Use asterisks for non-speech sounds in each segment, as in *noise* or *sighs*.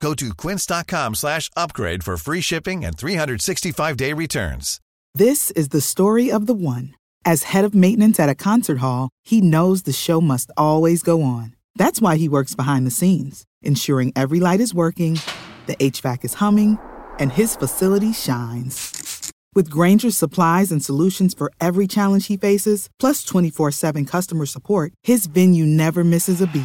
Go to quince.com slash upgrade for free shipping and 365-day returns. This is the story of the one. As head of maintenance at a concert hall, he knows the show must always go on. That's why he works behind the scenes, ensuring every light is working, the HVAC is humming, and his facility shines. With Grainger's supplies and solutions for every challenge he faces, plus 24 7 customer support, his venue never misses a beat.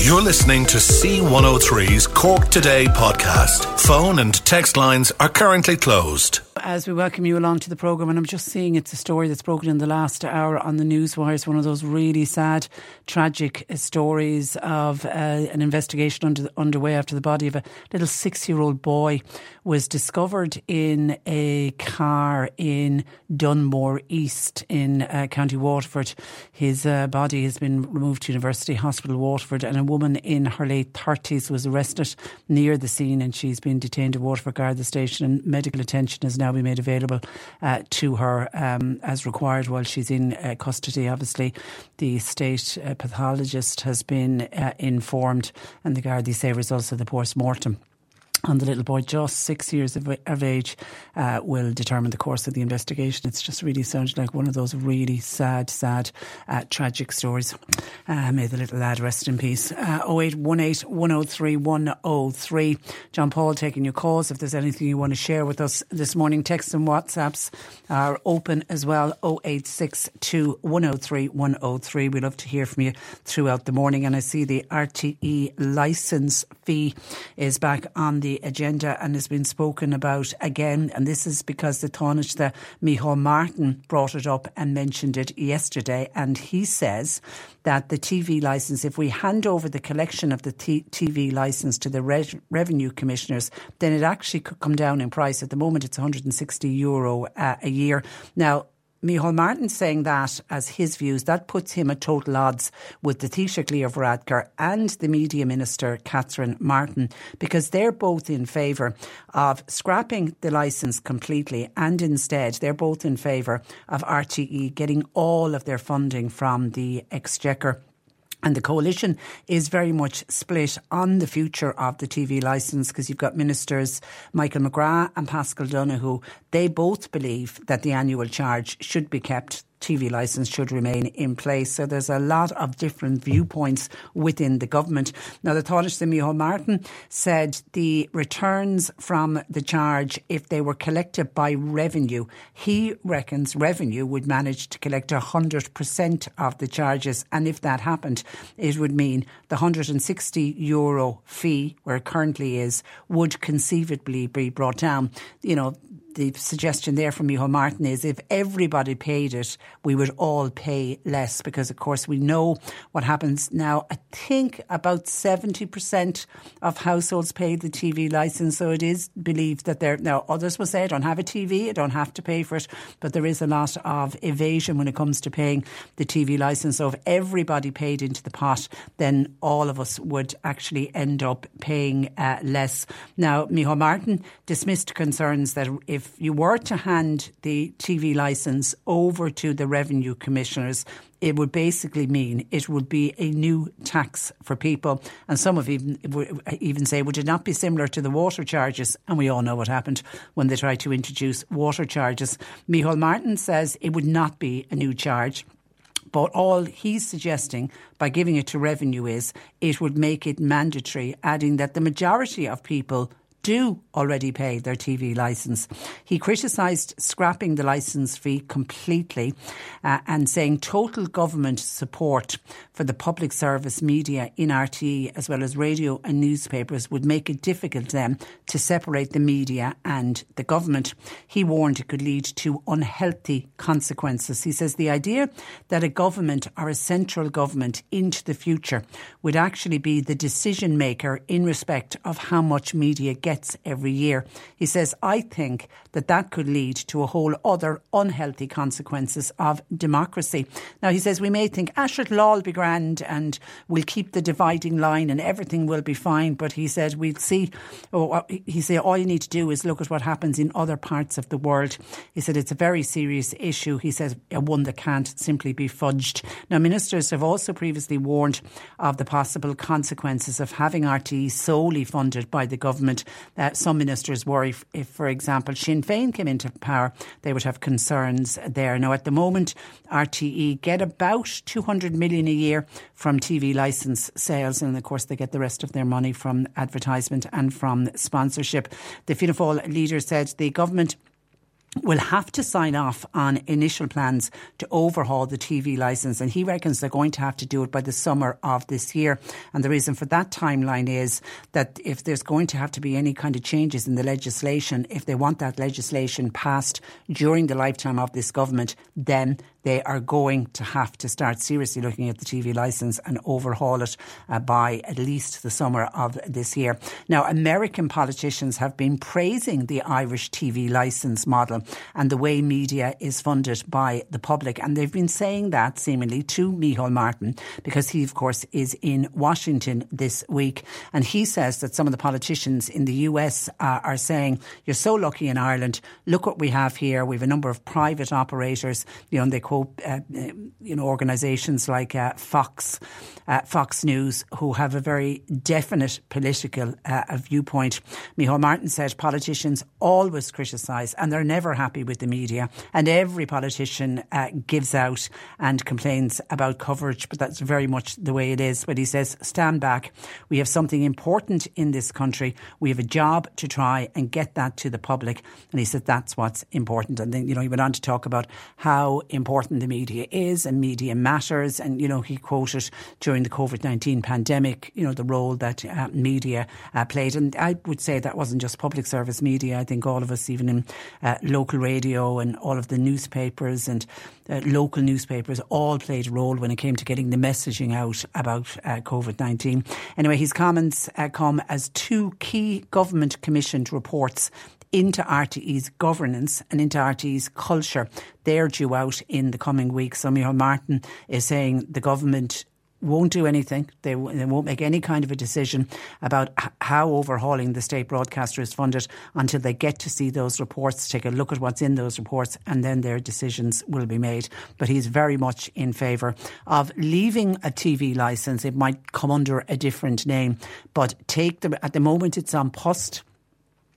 You're listening to C103's Cork Today podcast. Phone and text lines are currently closed. As we welcome you along to the programme, and I'm just seeing it's a story that's broken in the last hour on the newswire. It's one of those really sad, tragic stories of uh, an investigation under, underway after the body of a little six year old boy was discovered in a car in Dunmore East in uh, County Waterford. His uh, body has been removed to University Hospital Waterford, and woman in her late 30s was arrested near the scene, and she's been detained at Waterford Garda Station, and medical attention is now be made available uh, to her um, as required while she's in uh, custody. Obviously, the state uh, pathologist has been uh, informed, and the Gardaí say results of the post mortem on the little boy, just six years of, of age, uh, will determine the course of the investigation. It's just really sounded like one of those really sad, sad, uh, tragic stories. Uh, may the little lad rest in peace. Uh, 0818 103 103. John Paul taking your calls. If there's anything you want to share with us this morning, texts and WhatsApps are open as well. 0862 103 103. We love to hear from you throughout the morning. And I see the RTE licence fee is back on the the agenda and has been spoken about again. And this is because the Taoiseach, Micheál Martin, brought it up and mentioned it yesterday. And he says that the TV licence, if we hand over the collection of the t- TV licence to the re- revenue commissioners, then it actually could come down in price. At the moment, it's 160 euro uh, a year. Now, Micheál Martin saying that as his views, that puts him at total odds with the Taoiseach Leo Varadkar and the Media Minister Catherine Martin because they're both in favour of scrapping the licence completely and instead they're both in favour of RTE getting all of their funding from the Exchequer. And the coalition is very much split on the future of the TV licence because you've got ministers Michael McGrath and Paschal Donohoe. They both believe that the annual charge should be kept TV licence should remain in place. So there's a lot of different viewpoints within the government. Now, the Taoiseach Micheál Martin said the returns from the charge, if they were collected by revenue, he reckons revenue would manage to collect 100% of the charges. And if that happened, it would mean the 160 euro fee, where it currently is, would conceivably be brought down. You know, the suggestion there from Micheál Martin is if everybody paid it, we would all pay less because, of course, we know what happens now. I think about 70% of households pay the TV licence. So it is believed that there, now others will say, I don't have a TV, I don't have to pay for it. But there is a lot of evasion when it comes to paying the TV licence. So if everybody paid into the pot, then all of us would actually end up paying uh, less. Now, Micheál Martin dismissed concerns that if you were to hand the TV licence over to the revenue commissioners, it would basically mean it would be a new tax for people. And some have even even say, would it not be similar to the water charges? And we all know what happened when they tried to introduce water charges. Micheál Martin says it would not be a new charge. But all he's suggesting by giving it to revenue is it would make it mandatory, adding that the majority of people do already pay their TV licence. He criticised scrapping the licence fee completely uh, and saying total government support for the public service media in RTE as well as radio and newspapers would make it difficult then to separate the media and the government. He warned it could lead to unhealthy consequences. He says the idea that a government or a central government into the future would actually be the decision maker in respect of how much media gets every year. He says, I think that that could lead to a whole other unhealthy consequences of democracy. Now, he says, we may think, ah, Ash, it'll be grand and we'll keep the dividing line and everything will be fine. But he said, we'll see. Oh, he said, all you need to do is look at what happens in other parts of the world. He said, it's a very serious issue. He says, one that can't simply be fudged. Now, ministers have also previously warned of the possible consequences of having RTE solely funded by the government. Uh, some ministers worry if, if, for example, Sinn Féin came into power, they would have concerns there. Now, at the moment, RTE get about 200 million a year from TV licence sales, and of course, they get the rest of their money from advertisement and from sponsorship. The Fianna Fáil leader said the government will have to sign off on initial plans to overhaul the TV licence. And he reckons they're going to have to do it by the summer of this year. And the reason for that timeline is that if there's going to have to be any kind of changes in the legislation, if they want that legislation passed during the lifetime of this government, then they are going to have to start seriously looking at the TV licence and overhaul it uh, by at least the summer of this year. Now, American politicians have been praising the Irish TV licence model and the way media is funded by the public. And they've been saying that seemingly to Micheál Martin because he, of course, is in Washington this week. And he says that some of the politicians in the US uh, are saying, You're so lucky in Ireland. Look what we have here. We have a number of private operators, you know, they quote, uh, you know, organisations like uh, Fox, uh, Fox News, who have a very definite political uh, viewpoint. Micheál Martin said politicians always criticise and they're never happy with the media. And every politician uh, gives out and complains about coverage, but that's very much the way it is. But he says, stand back. We have something important in this country. We have a job to try and get that to the public. And he said, that's what's important. And then, you know, he went on to talk about how important important the media is and media matters. And, you know, he quoted during the COVID 19 pandemic, you know, the role that uh, media uh, played. And I would say that wasn't just public service media. I think all of us, even in uh, local radio and all of the newspapers and uh, local newspapers, all played a role when it came to getting the messaging out about uh, COVID 19. Anyway, his comments uh, come as two key government commissioned reports into RTE's governance and into RTE's culture. They're due out in the coming weeks. So Martin is saying the government won't do anything. They, they, won't make any kind of a decision about how overhauling the state broadcaster is funded until they get to see those reports, take a look at what's in those reports, and then their decisions will be made. But he's very much in favour of leaving a TV licence. It might come under a different name, but take the, at the moment it's An Post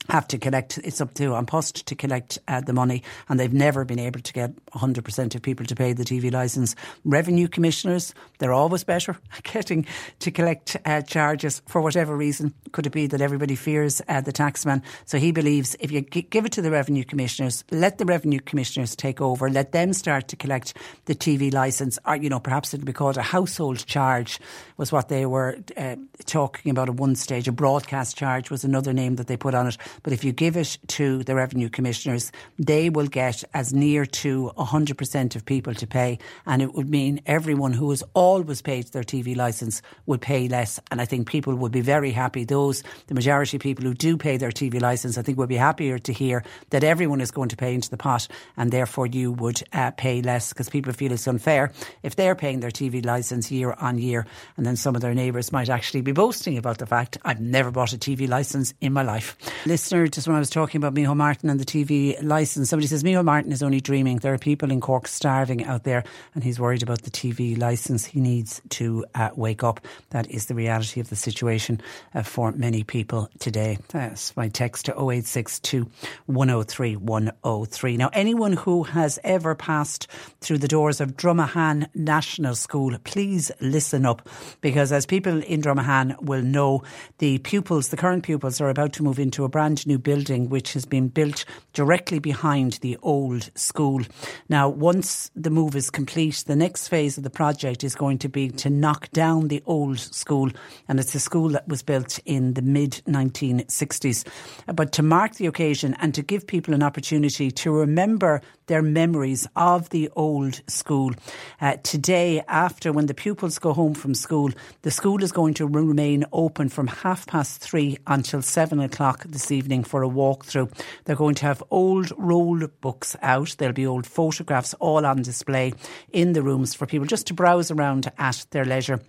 have to collect, it's up to An Post to collect uh, the money, and they've never been able to get 100% of people to pay the TV licence. Revenue commissioners, they're always better *laughs* at getting to collect uh, charges for whatever reason. Could it be that everybody fears uh, the taxman? So he believes if you g- give it to the revenue commissioners, let the revenue commissioners take over, let them start to collect the TV licence, or, you know, perhaps it'll be called a household charge, was what they were uh, talking about at one stage. A broadcast charge was another name that they put on it but if you give it to the revenue commissioners, they will get as near to 100% of people to pay. And it would mean everyone who has always paid their TV licence would pay less. And I think people would be very happy. Those, the majority of people who do pay their TV licence, I think would be happier to hear that everyone is going to pay into the pot and therefore you would uh, pay less because people feel it's unfair if they're paying their TV licence year on year and then some of their neighbours might actually be boasting about the fact I've never bought a TV licence in my life. Listen listener, just when I was talking about Micheál Martin and the TV licence, somebody says Micheál Martin is only dreaming. There are people in Cork starving out there, and he's worried about the TV licence. He needs to uh, wake up. That is the reality of the situation uh, for many people today. That's my text to 0862 103 103. Now, anyone who has ever passed through the doors of Dromahane National School, please listen up because as people in Dromahane will know, the pupils, the current pupils, are about to move into a brand new building which has been built directly behind the old school. Now, once the move is complete, the next phase of the project is going to be to knock down the old school, and it's a school that was built in the mid 1960s. But to mark the occasion and to give people an opportunity to remember their memories of the old school. Uh, today, after when the pupils go home from school, the school is going to remain open from half past three until seven o'clock this evening for a walkthrough. They're going to have old roll books out. There'll be old photographs all on display in the rooms for people just to browse around at their leisure.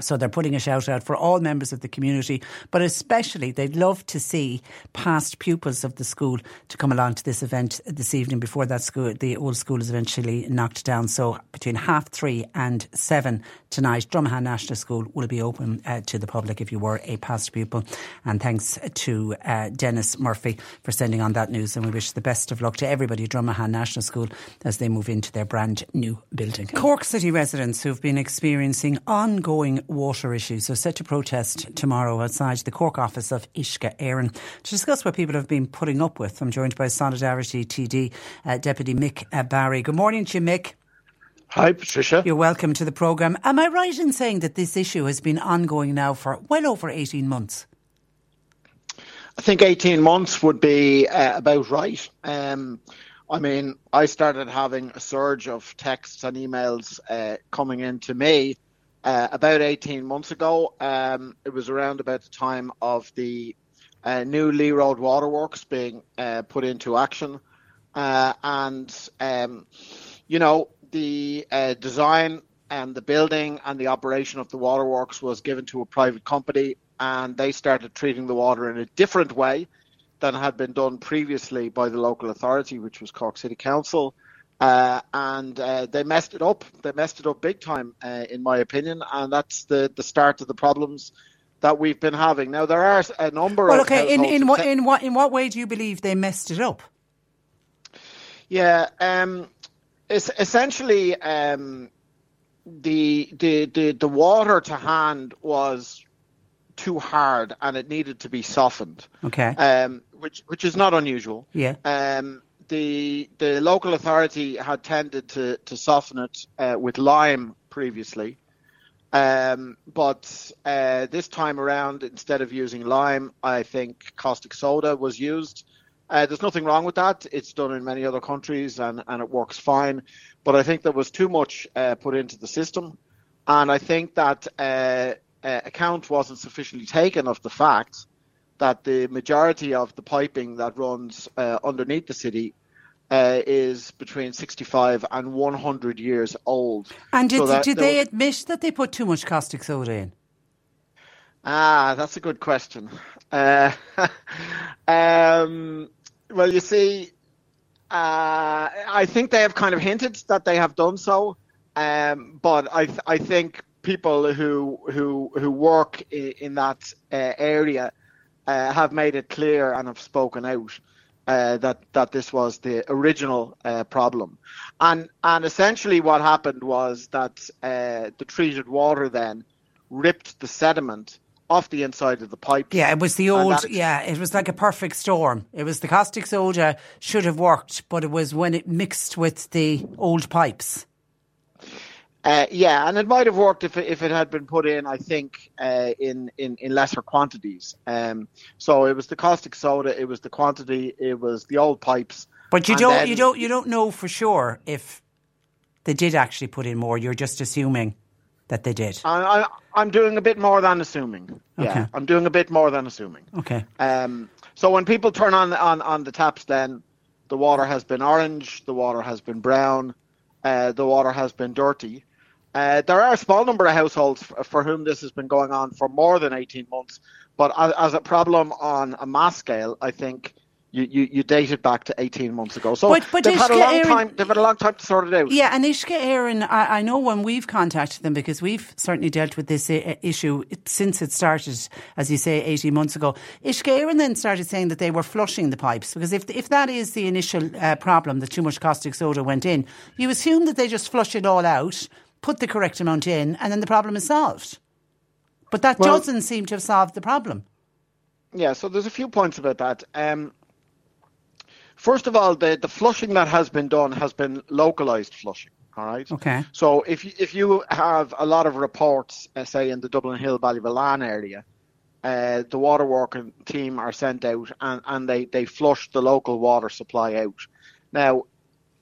So they're putting a shout out for all members of the community, but especially they'd love to see past pupils of the school to come along to this event this evening before that school, the old school is eventually knocked down. So between half three and seven tonight, Dromahane National School will be open uh, to the public if you were a past pupil. And thanks to uh, Dennis Murphy for sending on that news. And we wish the best of luck to everybody at Dromahane National School as they move into their brand new building. Cork City residents who've been experiencing ongoing water issues are set to protest tomorrow outside the Cork office of Uisce Éireann. To discuss what people have been putting up with, I'm joined by Solidarity TD uh, Deputy Mick uh, Barry. Good morning to you, Mick. Hi, Patricia. You're welcome to the programme. Am I right in saying that this issue has been ongoing now for well over 18 months? I think 18 months would be uh, about right. Um, I mean, I started having a surge of texts and emails uh, coming in to me uh, about 18 months ago. Um, it was around about the time of the uh, new Lee Road Waterworks being uh, put into action. Uh, and, um, you know, the uh, design and the building and the operation of the waterworks was given to a private company, and they started treating the water in a different way than had been done previously by the local authority, which was Cork City Council. Uh, and uh, they messed it up. They messed it up big time, uh, in my opinion, and that's the, the start of the problems that we've been having. Now there are a number of well, of okay. In, in what in what in what way do you believe they messed it up? Yeah, um, it's essentially um, the, the the the water to hand was too hard and it needed to be softened. Okay. Um, which which is not unusual. Yeah. Um, the the local authority had tended to to soften it uh, with lime previously. Um, but uh, this time around, instead of using lime, I think caustic soda was used. Uh, there's nothing wrong with that. It's done in many other countries and, and it works fine. But I think there was too much uh, put into the system. And I think that uh, uh, account wasn't sufficiently taken of the fact that the majority of the piping that runs uh, underneath the city uh, is between 65 and 100 years old. And did, So that did they was- admit that they put too much caustic soda in? Ah, that's a good question. Uh, *laughs* um, well, you see, uh, I think they have kind of hinted that they have done so, um, but I th- I think people who who who work in, in that uh, area uh, have made it clear and have spoken out uh, that that this was the original uh, problem, and and essentially what happened was that uh, the treated water then ripped the sediment off the inside of the pipe. Yeah, it was the old. Yeah, it was like a perfect storm. It was the caustic soda should have worked, but it was when it mixed with the old pipes. Uh, yeah, and it might have worked if it, if it had been put in, I think, uh, in, in, in lesser quantities. Um, so it was the caustic soda, it was the quantity, it was the old pipes. But you don't. then- you don't. You don't know for sure if they did actually put in more. You're just assuming that they did. I, I, I'm doing a bit more than assuming. Yeah, Okay. I'm doing a bit more than assuming. Okay. Um, so when people turn on, on on the taps, then the water has been orange, the water has been brown, uh, the water has been dirty. Uh, there are a small number of households f- for whom this has been going on for more than 18 months, But as, as a problem on a mass scale, I think you, you, you date it back to 18 months ago. So But- but they've had a long Aaron- time. They've had a long time to sort it out. Yeah, and Uisce Éireann, I, I know when we've contacted them because we've certainly dealt with this uh, issue since it started, as you say, 18 months ago. Uisce Éireann then started saying that they were flushing the pipes because if if that is the initial uh, problem, that too much caustic soda went in, you assume that they just flush it all out, put the correct amount in, and then the problem is solved. But that Well- doesn't seem to have solved the problem. Yeah, so there's a few points about that. Um, first of all, the, the flushing that has been done has been localized flushing. All right. Okay. So if you, if you have a lot of reports, uh, say in the Dublin Hill Ballyvolane area, uh, the water working team are sent out and, and they, they flush the local water supply out. Now,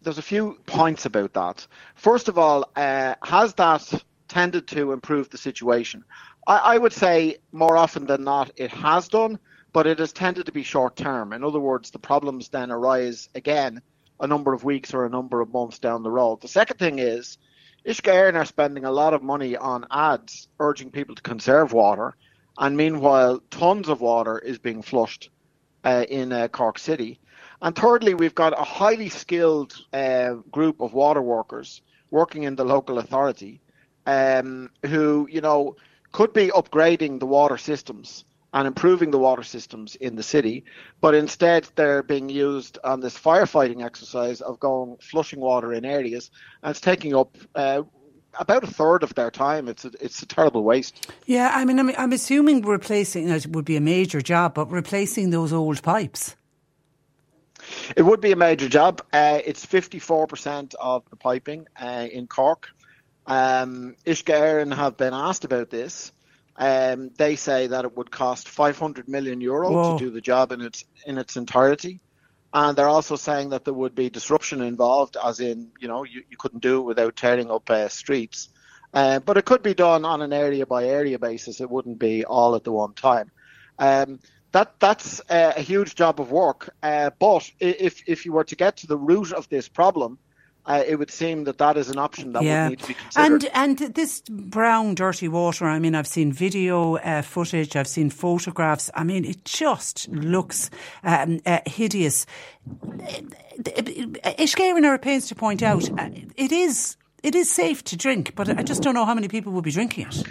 there's a few points about that. First of all, uh, has that tended to improve the situation? I, I would say more often than not it has done, but it has tended to be short term. In other words, the problems then arise again a number of weeks or a number of months down the road. The second thing is, Uisce Éireann are spending a lot of money on ads urging people to conserve water, and meanwhile, tons of water is being flushed uh, in uh, Cork City. And thirdly, we've got a highly skilled uh, group of water workers working in the local authority um, who, you know, could be upgrading the water systems and improving the water systems in the city, but instead they're being used on this firefighting exercise of going flushing water in areas, and it's taking up uh, about a third of their time. It's a, it's a terrible waste. Yeah, I mean, I'm, I'm assuming replacing it would be a major job, but replacing those old pipes. It would be a major job. Uh, it's 54% of the piping uh, in Cork. Um, Uisce have been asked about this. Um, they say that it would cost 500 million euro Whoa. to do the job in its in its entirety, and they're also saying that there would be disruption involved, as in you know you, you couldn't do it without tearing up uh, streets. Uh, but it could be done on an area by area basis. It wouldn't be all at the one time. Um, that that's a huge job of work. Uh, but if if you were to get to the root of this problem, uh, it would seem that that is an option that would need to be considered. And and this brown, dirty water. I mean, I've seen video uh, footage. I've seen photographs. I mean, it just looks um, uh, hideous. Uisce Éireann are pains to point out uh, it is it is safe to drink, but I just don't know how many people will be drinking it.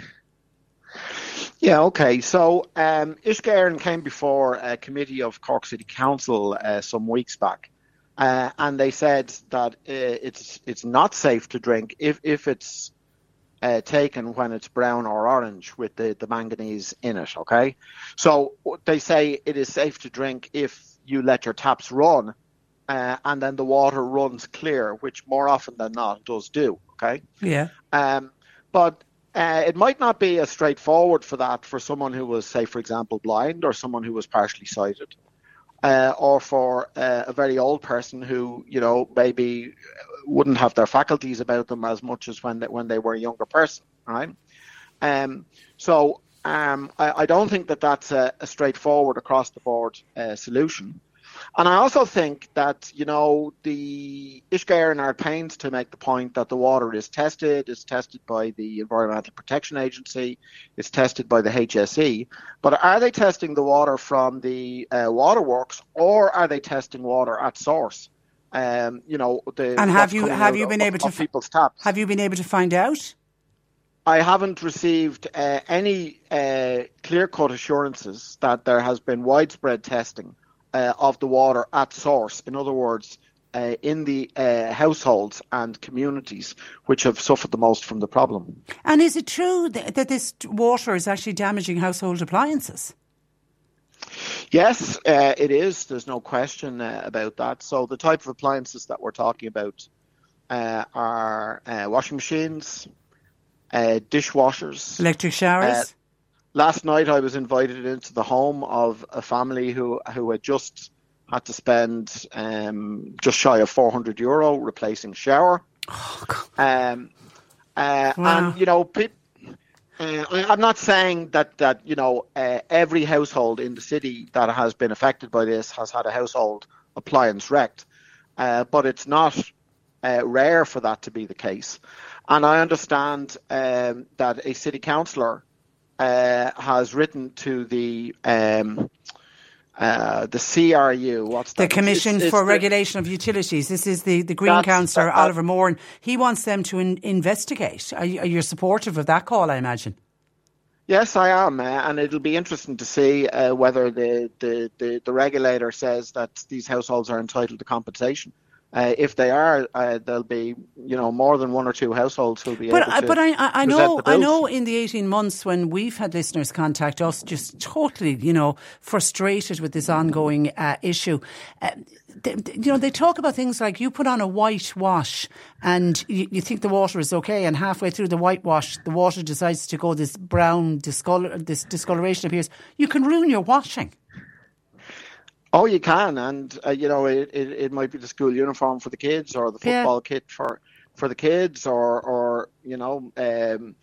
Yeah, okay. So um, Uisce came before a committee of Cork City Council uh, some weeks back, uh, and they said that uh, it's it's not safe to drink if if it's uh, taken when it's brown or orange with the, the manganese in it. Okay, so they say it is safe to drink if you let your taps run, uh, and then the water runs clear, which more often than not does do. Okay. Yeah. Um, but uh, it might not be as straightforward for that for someone who was, say, for example, blind or someone who was partially sighted, uh, or for uh, a very old person who, you know, maybe wouldn't have their faculties about them as much as when they, when they were a younger person, right? Um, so um, I, I don't think that that's a, a straightforward across the board uh, solution. And I also think that, you know, the Uisce Éireann are pains to make the point that the water is tested, it's tested by the Environmental Protection Agency, it's tested by the HSE. But are they testing the water from the uh, waterworks or are they testing water at source? Um, you know, the, And have you have you been of- able to people's taps? have you been able to find out? I haven't received uh, any uh, clear cut assurances that there has been widespread testing uh, of the water at source. In other words, uh, in the uh, households and communities which have suffered the most from the problem. And is it true that, that this water is actually damaging household appliances? Yes, uh, it is. There's no question uh, about that. So the type of appliances that we're talking about uh, are uh, washing machines, uh, dishwashers, Electric showers? Last night I was invited into the home of a family who who had just had to spend um, just shy of 400 euro replacing shower. um, uh, Wow. And you know, pe- uh, I'm not saying that that you know uh, every household in the city that has been affected by this has had a household appliance wrecked, uh, but it's not uh, rare for that to be the case. And I understand um, that a city councillor uh, has written to the um, uh, the CRU. What's that? The Commission it's, it's for the, Regulation of Utilities. This is the, the Green Councillor, that, Oliver Moore. and He wants them to in, investigate. Are you, are you supportive of that call, I imagine? Yes, I am, uh, and it'll be interesting to see uh, whether the, the, the, the, regulator says that these households are entitled to compensation. Uh, if they are, uh, there'll be you know more than one or two households who'll be but, able to. But I, but I I know, I know, in the eighteen months when we've had listeners contact us, just totally, you know, frustrated with this ongoing uh, issue. Uh, they, you know, they talk about things like you put on a white wash and you, you, think the water is okay, and halfway through the whitewash, the water decides to go this brown discolor, this discoloration appears. You can ruin your washing. Oh, you can, and uh, you know it, it, it, might be the school uniform for the kids, or the football yeah. kit for for the kids, or or you know um,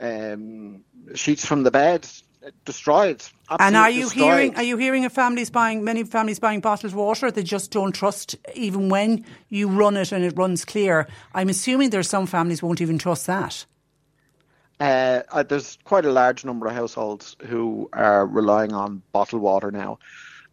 um, sheets from the bed destroyed. and are you destroyed. hearing? Are you hearing of families buying many families buying bottled water? They just don't trust, even when you run it and it runs clear. I'm assuming there's some families won't even trust that. Uh, uh there's quite a large number of households who are relying on bottled water now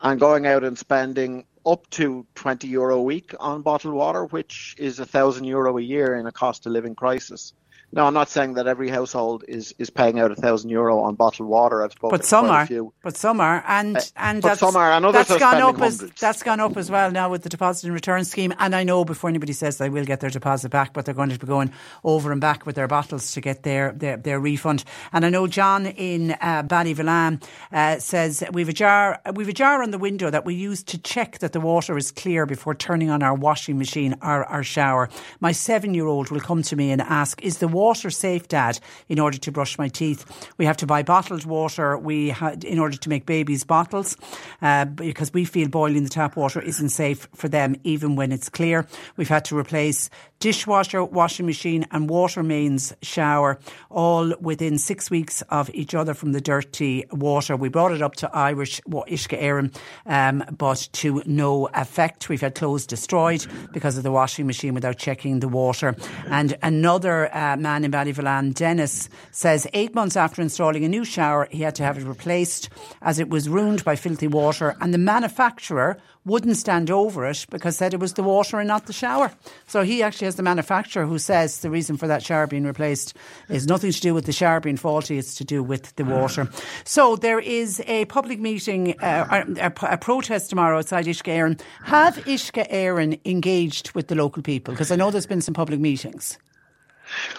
and going out and spending up to 20 euro a week on bottled water, which is a thousand euro a year in a cost of living crisis. No, I'm not saying that every household is, is paying out a thousand euro on bottled water. I've spoken but some are. Few. But some are, and uh, and but some are, and others that's are gone up hundreds. as that's gone up as well now with the deposit and return scheme. And I know before anybody says they will get their deposit back, but they're going to be going over and back with their bottles to get their their, their refund. And I know John in uh, Ballyvolane uh, says we've a jar we've a jar on the window that we use to check that the water is clear before turning on our washing machine or our shower. My seven year old will come to me and ask, "Is the water safe?" dad in order to brush my teeth. We have to buy bottled water we had in order to make babies bottles uh, because we feel boiling the tap water isn't safe for them even when it's clear. We've had to replace dishwasher, washing machine and water mains shower all within six weeks of each other from the dirty water. We brought it up to Irish Uisce Éireann um, but to no effect. We've had clothes destroyed because of the washing machine without checking the water. And another uh, man in Ballyvolane Dennis says eight months after installing a new shower, he had to have it replaced as it was ruined by filthy water, and the manufacturer wouldn't stand over it because said it was the water and not the shower. So he actually has the manufacturer who says the reason for that shower being replaced is nothing to do with the shower being faulty, it's to do with the water. So there is a public meeting, uh, a, a, protest tomorrow outside Uisce Éireann. Have Uisce Éireann engaged with the local people? Because I know there's been some public meetings.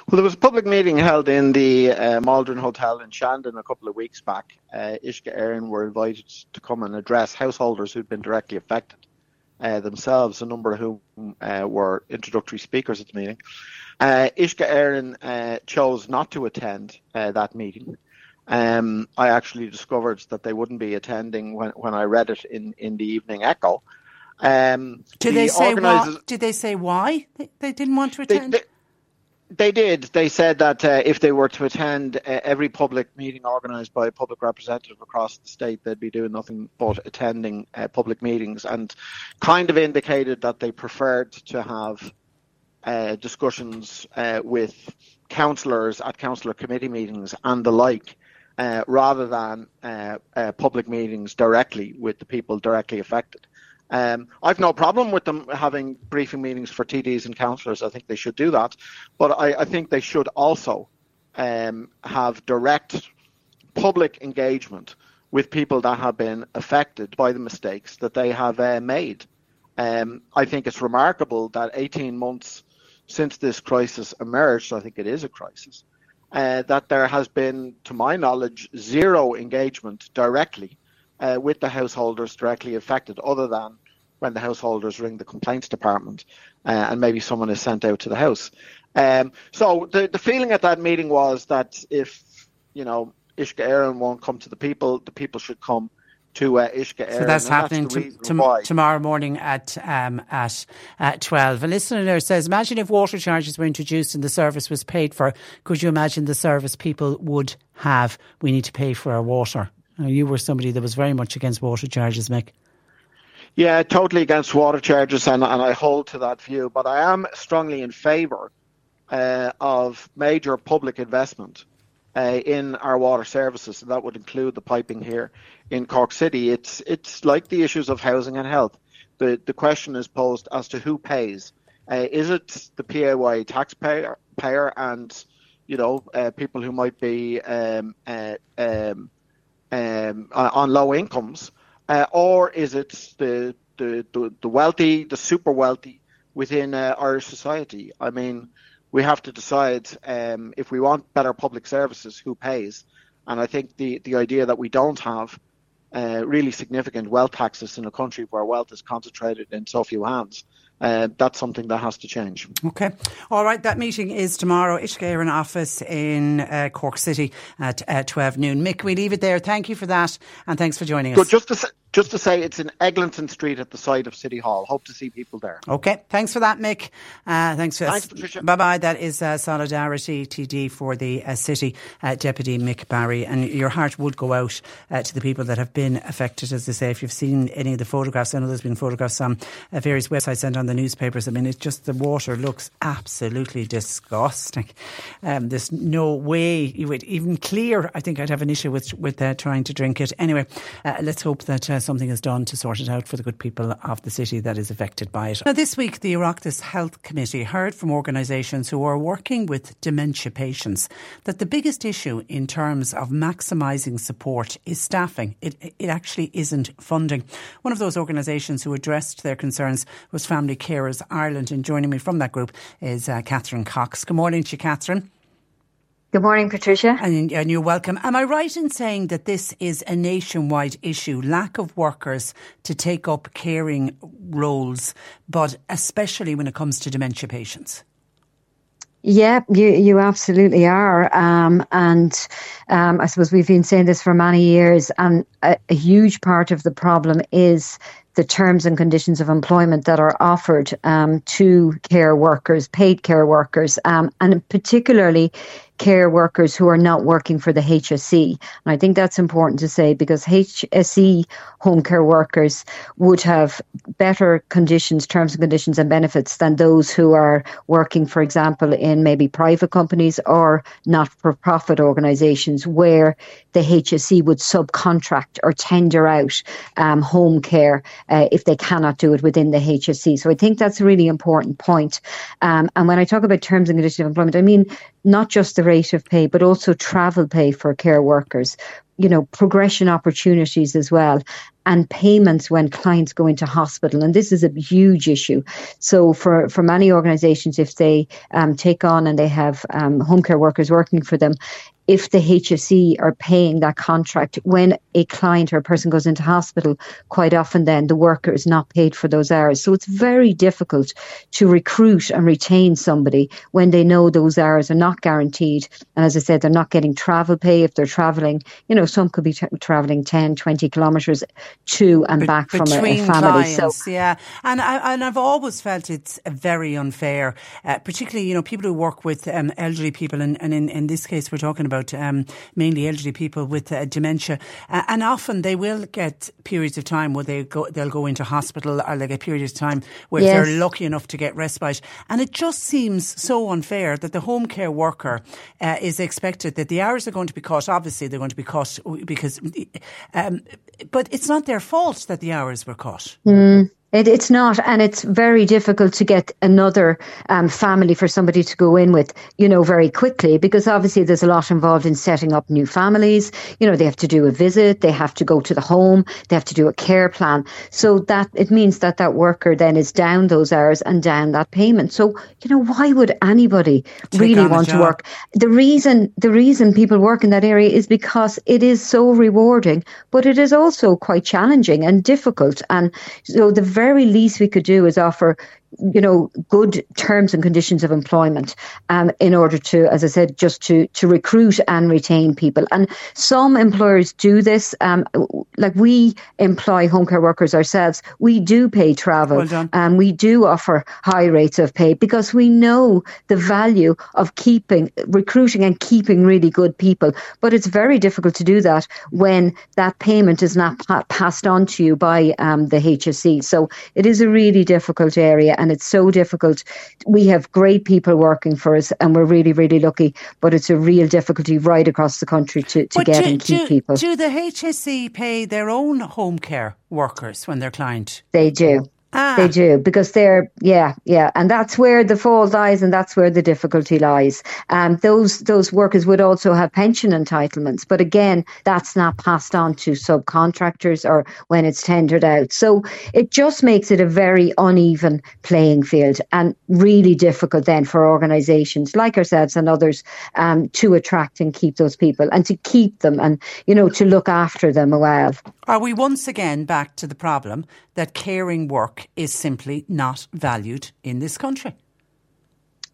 Well, there was a public meeting held in the uh, Maldron Hotel in Shandon a couple of weeks back. Uh, Uisce Éireann were invited to come and address householders who'd been directly affected uh, themselves, a number of whom uh, were introductory speakers at the meeting. Uh, Uisce Éireann uh, chose not to attend uh, that meeting. Um, I actually discovered that they wouldn't be attending when, when I read it in, in the Evening Echo. Um, did the they say why? Did they say why they, they didn't want to attend? They, they, they did. They said that uh, if they were to attend uh, every public meeting organised by a public representative across the state, they'd be doing nothing but attending uh, public meetings, and kind of indicated that they preferred to have uh, discussions uh, with councillors at councillor committee meetings and the like, uh, rather than public meetings directly with the people directly affected. Um, I've no problem with them having briefing meetings for TDs and councillors. I think they should do that, but I, I think they should also um, have direct public engagement with people that have been affected by the mistakes that they have uh, made. Um, I think it's remarkable that 18 months since this crisis emerged, I think it is a crisis, uh, that there has been, to my knowledge, zero engagement directly uh, with the householders directly affected, other than when the householders ring the complaints department uh, and maybe someone is sent out to the house. Um, so the, the feeling at that meeting was that if, you know, Uisce Éireann won't come to the people, the people should come to uh, Uisce Éireann. So that's happening that's to, to, tomorrow morning at um, at at twelve. A listener says, "Imagine if water charges were introduced and the service was paid for. Could you imagine the service people would have? We need to pay for our water." You were somebody that was very much against water charges, Mick. Yeah, totally against water charges, and, and I hold to that view. But I am strongly in favour uh, of major public investment uh, in our water services, and that would include the piping here in Cork City. It's it's like the issues of housing and health. The the question is posed as to who pays. Uh, is it the PAYE taxpayer payer and you know uh, people who might be um, uh, um, um, on low incomes, uh, or is it the, the, the the wealthy, the super wealthy within uh, Irish society? I mean, we have to decide um, if we want better public services, who pays. And I think the, the idea that we don't have uh, really significant wealth taxes in a country where wealth is concentrated in so few hands uh, that's something that has to change. Okay. All right. That meeting is tomorrow, Uisce Éireann office in uh, Cork City at uh, 12 noon. Mick, we leave it there. Thank you for that and thanks for joining us. So just to, just to say, it's in Eglinton Street at the side of City Hall. Hope to see people there. Okay. Thanks for that, Mick. Uh, thanks for Thanks, Patricia. Bye bye. That is uh, Solidarity TD for the uh, City Deputy Mick Barry. And your heart would go out to the people that have been affected, as they say. If you've seen any of the photographs, I know there's been photographs on various websites and on the newspapers. I mean, it's just the water looks absolutely disgusting. Um, there's no way you would even clear. I think I'd have an issue with with uh, trying to drink it. Anyway, uh, let's hope that uh, something is done to sort it out for the good people of the city that is affected by it. Now, this week, the Oireachtas Health Committee heard from organisations who are working with dementia patients that the biggest issue in terms of maximising support is staffing. It, it actually isn't funding. One of those organisations who addressed their concerns was Family Carers Ireland. And joining me from that group is uh, Catherine Cox. Good morning to you, Catherine. Good morning, Patricia. And, and, you're welcome. Am I right in saying that this is a nationwide issue? Lack of workers to take up caring roles, but especially when it comes to dementia patients? Yeah, you you absolutely are, um, and um, I suppose we've been saying this for many years, and a, a huge part of the problem is the terms and conditions of employment that are offered um, to care workers, paid care workers, um, and particularly care workers who are not working for the HSE. And I think that's important to say because HSE home care workers would have better conditions, terms and conditions and benefits than those who are working, for example, in maybe private companies or not for profit organisations where the HSE would subcontract or tender out um, home care uh, if they cannot do it within the HSE. So I think that's a really important point. Um, and when I talk about terms and conditions of employment, I mean not just the rate of pay, but also travel pay for care workers, you know, progression opportunities as well, and payments when clients go into hospital. And this is a huge issue. So for, for many organizations, if they um, take on and they have um, home care workers working for them, if the HSE are paying that contract when a client or a person goes into hospital, quite often then the worker is not paid for those hours. So it's very difficult to recruit and retain somebody when they know those hours are not guaranteed. And as I said, they're not getting travel pay if they're traveling. You know, some could be tra- traveling 10, 20 kilometres to and Be- back from a, a, family. Clients, so, yeah. And, I, and I've always felt it's very unfair, uh, particularly, you know, people who work with um, elderly people. And, and in, in this case, we're talking about about um, mainly elderly people with uh, dementia, uh, and often they will get periods of time where they go they'll go into hospital or they get periods of time where yes. they're lucky enough to get respite, and it just seems so unfair that the home care worker uh, is expected that the hours are going to be cut. Obviously, they're going to be cut because, um, but it's not their fault that the hours were cut. Mm. It, it's not, and it's very difficult to get another um, family for somebody to go in with, you know, very quickly because obviously there's a lot involved in setting up new families. You know, they have to do a visit, they have to go to the home, they have to do a care plan. So that it means that that worker then is down those hours and down that payment. So you know, why would anybody Take really want to work? The reason the reason people work in that area is because it is so rewarding, but it is also quite challenging and difficult. And so the very least we could do is offer you know, good terms and conditions of employment um, in order to, as I said, just to to recruit and retain people. And some employers do this. Um, like we employ home care workers ourselves. We do pay travel and we do offer high rates of pay because we know the value of keeping, recruiting and keeping really good people. But it's very difficult to do that when that payment is not pa- passed on to you by um, the HSE. So it is a really difficult area and it's so difficult. We have great people working for us, and we're really, really lucky. But it's a real difficulty right across the country to, to get do, and keep do, people. Do the HSE pay their own home care workers when they're client? They do. Ah. They do because they're yeah yeah, and that's where the fault lies, and that's where the difficulty lies. Um, those those workers would also have pension entitlements, but again, that's not passed on to subcontractors or when it's tendered out. So it just makes it a very uneven playing field, and really difficult then for organisations like ourselves and others um, to attract and keep those people, and to keep them, and you know to look after them a while. Are we once again back to the problem that caring work is simply not valued in this country?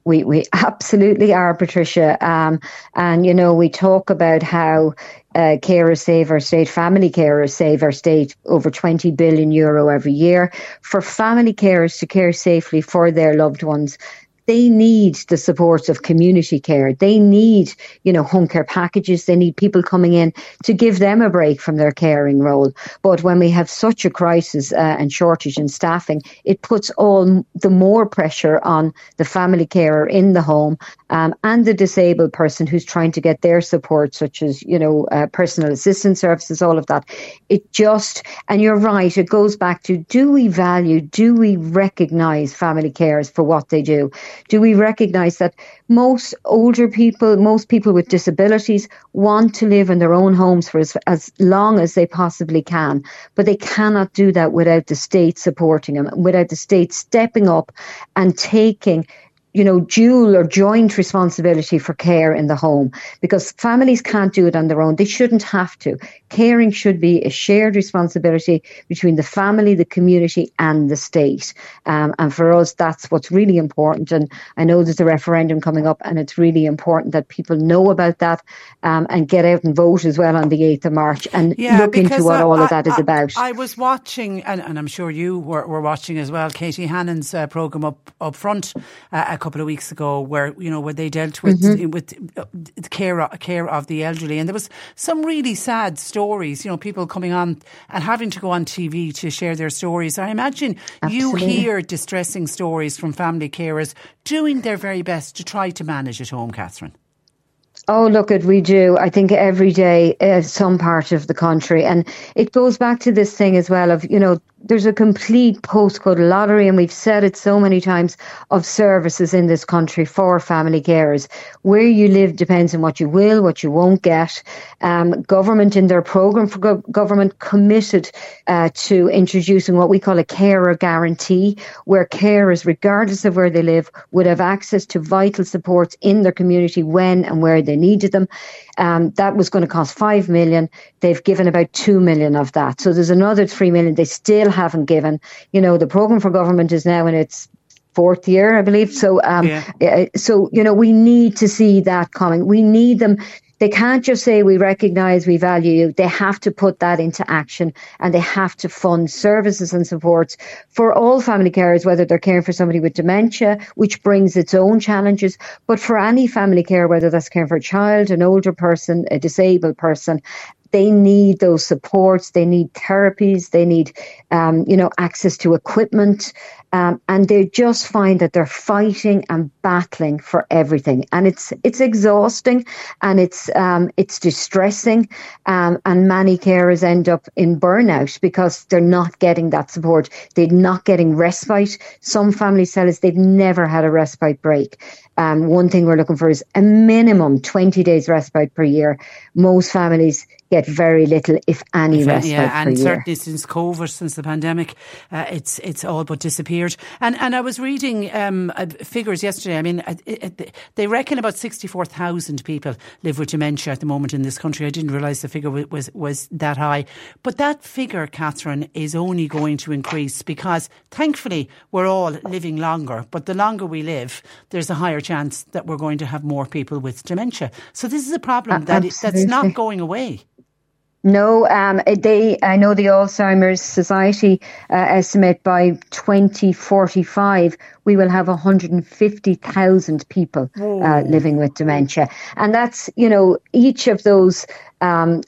We, we absolutely are, Patricia. Um, and, you know, we talk about how uh, carers save our state, family carers save our state over 20 billion euro every year. For family carers to care safely for their loved ones, they need the support of community care. They need, you know, home care packages. They need people coming in to give them a break from their caring role. But when we have such a crisis uh, and shortage in staffing, it puts all the more pressure on the family carer in the home um, and the disabled person who's trying to get their support, such as, you know, uh, personal assistance services, all of that. It just, and you're right, it goes back to do we value, do we recognise family carers for what they do? Do we recognize that most older people, most people with disabilities want to live in their own homes for as, as long as they possibly can, but they cannot do that without the state supporting them, without the state stepping up and taking you know, dual or joint responsibility for care in the home because families can't do it on their own. They shouldn't have to. Caring should be a shared responsibility between the family, the community, and the state. Um, and for us, that's what's really important. And I know there's a referendum coming up, and it's really important that people know about that um, and get out and vote as well on the 8th of March and yeah, look into what all of that is I, about. I was watching, and, and I'm sure you were, were watching as well, Katie Hannon's uh, programme up, up front uh, couple of weeks ago where you know where they dealt with mm-hmm. with the care care of the elderly, and there was some really sad stories. You know, people coming on and having to go on TV to share their stories. I imagine Absolutely. you hear distressing stories from family carers doing their very best to try to manage at home, Catherine. Oh, look, at we do. I think every day, uh, some part of the country, and it goes back to this thing as well of you know there's a complete postcode lottery, and we've said it so many times, of services in this country for family carers. Where you live depends on what you will, what you won't get. Um, government, in their programme for go- government, committed uh, to introducing what we call a carer guarantee, where carers, regardless of where they live, would have access to vital supports in their community when and where they needed them. Um, that was going to cost five million. They've given about two million of that. So there's another three million they still haven't given. You know, the program for government is now in its fourth year, I believe. So, um, yeah. so you know, we need to see that coming. We need them they can't just say we recognise, we value you. They have to put that into action and they have to fund services and supports for all family carers, whether they're caring for somebody with dementia, which brings its own challenges, but for any family care, whether that's caring for a child, an older person, a disabled person, they need those supports. They need therapies. They need, um, you know, access to equipment. Um, and they just find that they're fighting and battling for everything, and it's it's exhausting, and it's um, it's distressing, um, and many carers end up in burnout because they're not getting that support. They're not getting respite. Some families tell us they've never had a respite break. Um, one thing we're looking for is a minimum 20 days respite per year. Most families get very little, if any, if, respite yeah, and year. certainly since COVID, since the pandemic, uh, it's it's all but disappeared. And and I was reading um, uh, figures yesterday. I mean, uh, they reckon about sixty four thousand people live with dementia at the moment in this country. I didn't realise the figure was, was was that high, but that figure, Catherine, is only going to increase because thankfully we're all living longer. But the longer we live, there's a higher chance that we're going to have more people with dementia. So this is a problem uh, that that's not going away. No, um, they. I know the Alzheimer's Society uh, estimate by 2045 we will have 150,000 people uh, living with dementia, and that's you know each of those um,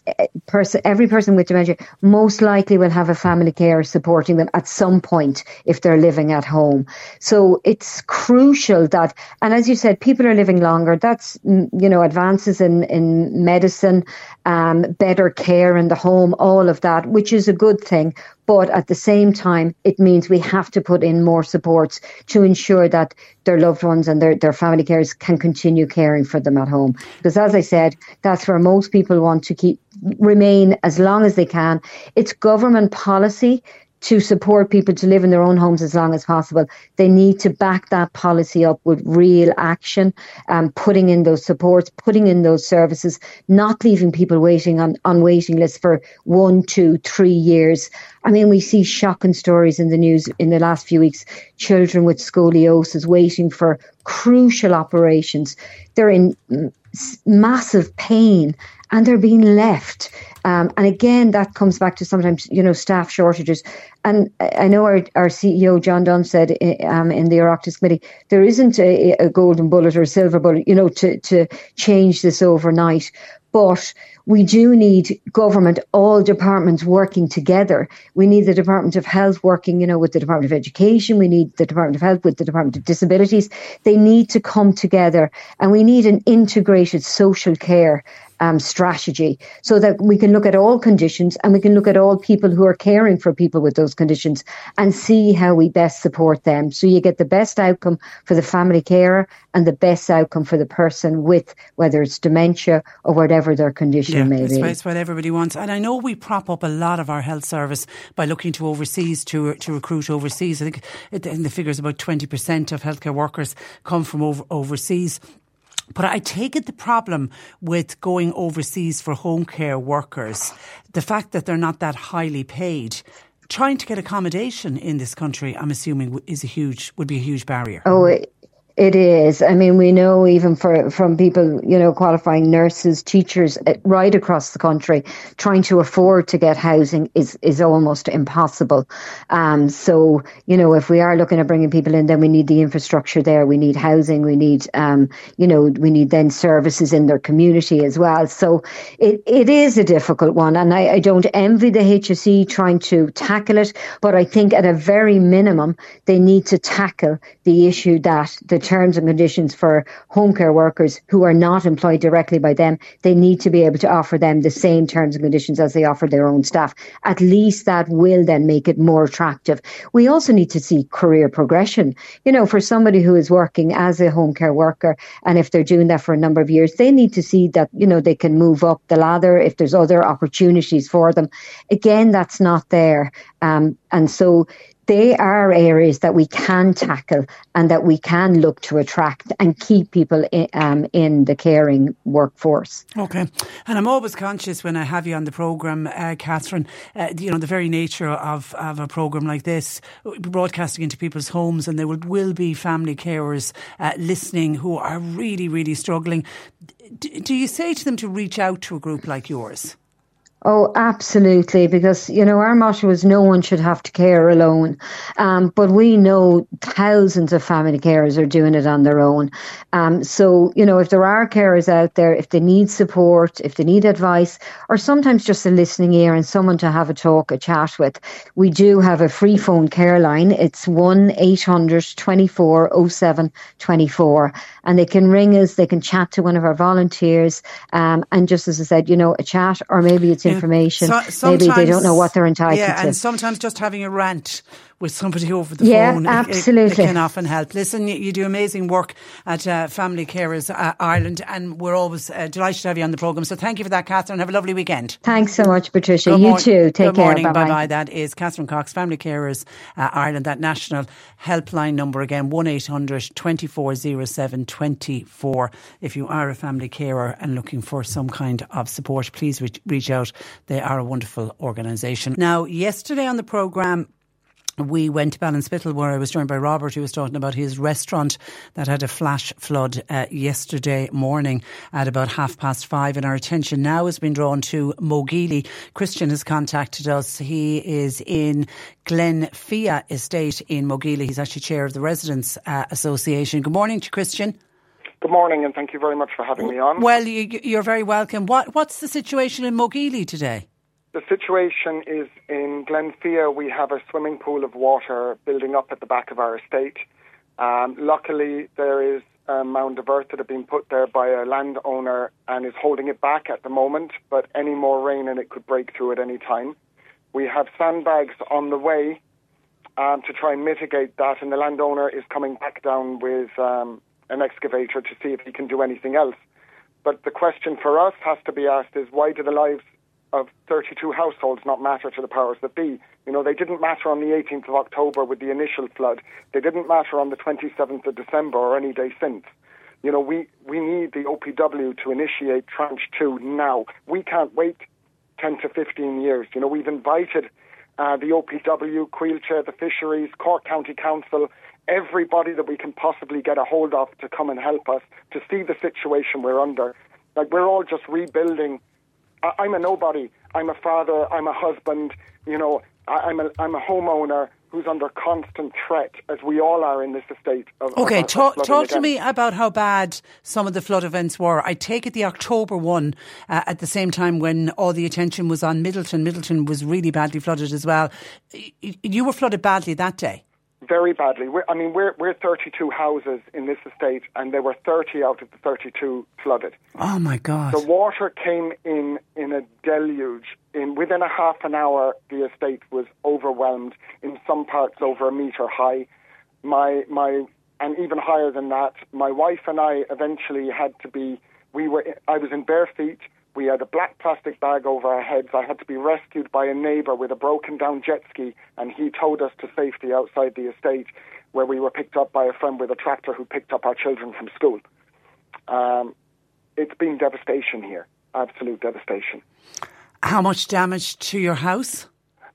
person, every person with dementia most likely will have a family care supporting them at some point if they're living at home. So it's crucial that, and as you said, people are living longer. That's, mm, you know, advances in, in medicine, um, better care in the home, all of that, which is a good thing. But at the same time, it means we have to put in more supports to ensure that their loved ones and their, their family carers can continue caring for them at home. Because as I said, that's where most people want to keep remain as long as they can. It's government policy to support people to live in their own homes as long as possible. They need to back that policy up with real action, um, putting in those supports, putting in those services, not leaving people waiting on, on waiting lists for one, two, three years. I mean, we see shocking stories in the news in the last few weeks. Children with scoliosis waiting for crucial operations. They're in massive pain and they're being left. Um, and again, that comes back to sometimes, you know, staff shortages. And I know our, our CEO, John Dunne, said eh, um, in the Oireachtas Committee, there isn't a, a golden bullet or a silver bullet, you know, to, to change this overnight. But we do need government, all departments working together. We need the Department of Health working, you know, with the Department of Education. We need the Department of Health with the Department of Disabilities. They need to come together and we need an integrated social care um, strategy so that we can look at all conditions and we can look at all people who are caring for people with those conditions and see how we best support them. So you get the best outcome for the family carer and the best outcome for the person with whether it's dementia or whatever their condition yeah, may be. That's what everybody wants. And I know we prop up a lot of our health service by looking to overseas to to recruit overseas. I think in the figures about 20% of healthcare workers come from over, overseas. But I take it the problem with going overseas for home care workers, the fact that they're not that highly paid, trying to get accommodation in this country, I'm assuming is a huge would be a huge barrier. Oh, is. I mean, we know even for from people, you know, qualifying nurses, teachers uh, right across the country, trying to afford to get housing is is almost impossible. Um, so you know, if we are looking at bringing people in, then we need the infrastructure there. We need housing. We need, um, you know, we need then services in their community as well. So it, it is a difficult one, and I, I don't envy the HSE trying to tackle it, but I think at a very minimum they need to tackle the issue that the terms and conditions for home care workers who are not employed directly by them, they need to be able to offer them the same terms and conditions as they offer their own staff. At least that will then make it more attractive. We also need to see career progression. You know, for somebody who is working as a home care worker, and if they're doing that for a number of years, they need to see that, you know, they can move up the ladder if there's other opportunities for them. Again, that's not there. Um, and so they are areas that we can tackle and that we can look to attract and keep people in, um, in the caring workforce. Okay. And I'm always conscious when I have you on the programme, uh, Catherine, uh, you know, the very nature of, of a programme like this, broadcasting into people's homes, and there will, will be family carers uh, listening who are really, really struggling. D- do you say to them to reach out to a group like yours? Oh, absolutely. Because, you know, our motto is no one should have to care alone. Um, but we know thousands of family carers are doing it on their own. Um, so, you know, if there are carers out there, if they need support, if they need advice, or sometimes just a listening ear and someone to have a talk, a chat with, we do have a free phone care line. It's 1 800 24 07 24. And they can ring us, they can chat to one of our volunteers. Um, and just as I said, you know, a chat or maybe it's information. So, Maybe they don't know what they're entitled to. yeah, to. and sometimes just having a rant with somebody *laughs* over the yeah, phone. absolutely. It, it, can often help. Listen, you, you do amazing work at uh, Family Carers uh, Ireland, and we're always uh, delighted to have you on the programme. So thank you for that, Catherine. Have a lovely weekend. Thanks so much, Patricia. Good you mor- too. Take good care. morning. Bye bye. That is Catherine Cox, Family Carers uh, Ireland, that national helpline number again, 1 800 2407 24. If you are a family carer and looking for some kind of support, please reach out. They are a wonderful organisation. Now, yesterday on the programme, we went to Ballinspittle where I was joined by Robert who was talking about his restaurant that had a flash flood uh, yesterday morning at about half past five and our attention now has been drawn to Mogeely. Christian has contacted us. He is in Glenfia Estate in Mogeely. He's actually chair of the Residents uh, Association. Good morning to Christian. Good morning, and thank you very much for having me on. Well, you, are very welcome. What, what's the situation in Mogeely today? The situation is in Glenfia, we have a swimming pool of water building up at the back of our estate. Um, luckily, there is a mound of earth that had been put there by a landowner and is holding it back at the moment, but any more rain and it could break through at any time. We have sandbags on the way um, to try and mitigate that, and the landowner is coming back down with um, an excavator to see if he can do anything else. But the question for us has to be asked is why do the lives of 32 households not matter to the powers that be? You know, they didn't matter on the 18th of October with the initial flood. They didn't matter on the 27th of December or any day since. You know, we, we need the OPW to initiate tranche two now. We can't wait 10 to 15 years. You know, we've invited uh, the OPW, Coillte, the Fisheries, Cork County Council, everybody that we can possibly get a hold of to come and help us to see the situation we're under. Like, we're all just rebuilding. I- I'm a nobody. I'm a father. I'm a husband. You know, I- I'm a, I'm a homeowner who's under constant threat, as we all are in this estate. Of, okay, of talk, talk to me about how bad some of the flood events were. I take it the October one uh, at the same time when all the attention was on Midleton. Midleton was really badly flooded as well. You were flooded badly that day. Very badly. We're, I mean, we're we're 32 houses in this estate, and there were 30 out of the 32 flooded. Oh my God! The water came in in a deluge. In within a half an hour, the estate was overwhelmed. In some parts, over a meter high. My my, and even higher than that. My wife and I eventually had to be. We were. I was in bare feet. We had a black plastic bag over our heads. I had to be rescued by a neighbour with a broken down jet ski, and he towed us to safety outside the estate, where we were picked up by a friend with a tractor who picked up our children from school. Um, it's been devastation here, absolute devastation. How much damage to your house?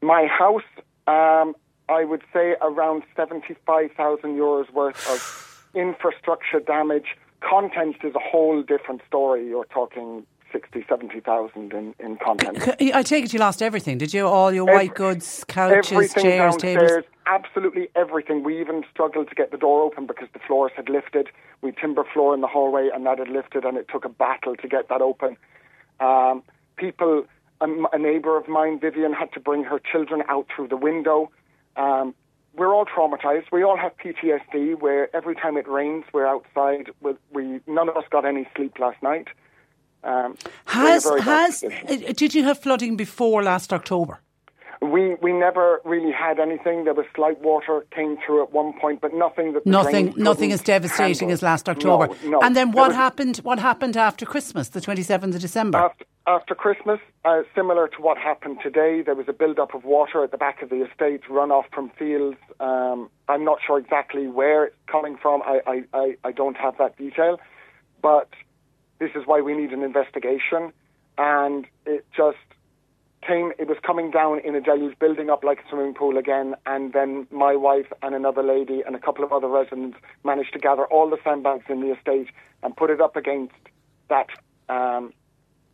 My house, um, I would say around 75,000 euros worth of *sighs* infrastructure damage. Content is a whole different story. You're talking 60, 70,000 in, in content. *laughs* I take it you lost everything, did you? All your white goods, couches, chairs, tables? Absolutely everything. We even struggled to get the door open because the floors had lifted. We timber floor in the hallway and that had lifted and it took a battle to get that open. Um, people, a, a neighbour of mine, Vivian, had to bring her children out through the window. Um, we're all traumatized. We all have PTSD where every time it rains, we're outside. We, we none of us got any sleep last night. Um, has has uh, did you have flooding before last October? We we never really had anything. There was slight water came through at one point, but nothing that nothing nothing as devastating handle. as last October. No, no. And then what was, happened? What happened after Christmas, the twenty seventh of December? After, after Christmas, uh, similar to what happened today, there was a build up of water at the back of the estate, runoff from fields. Um, I'm not sure exactly where it's coming from. I, I, I, I don't have that detail, but this is why we need an investigation. And it just came, it was coming down in a deluge, building up like a swimming pool again. And then my wife and another lady and a couple of other residents managed to gather all the sandbags in the estate and put it up against that um,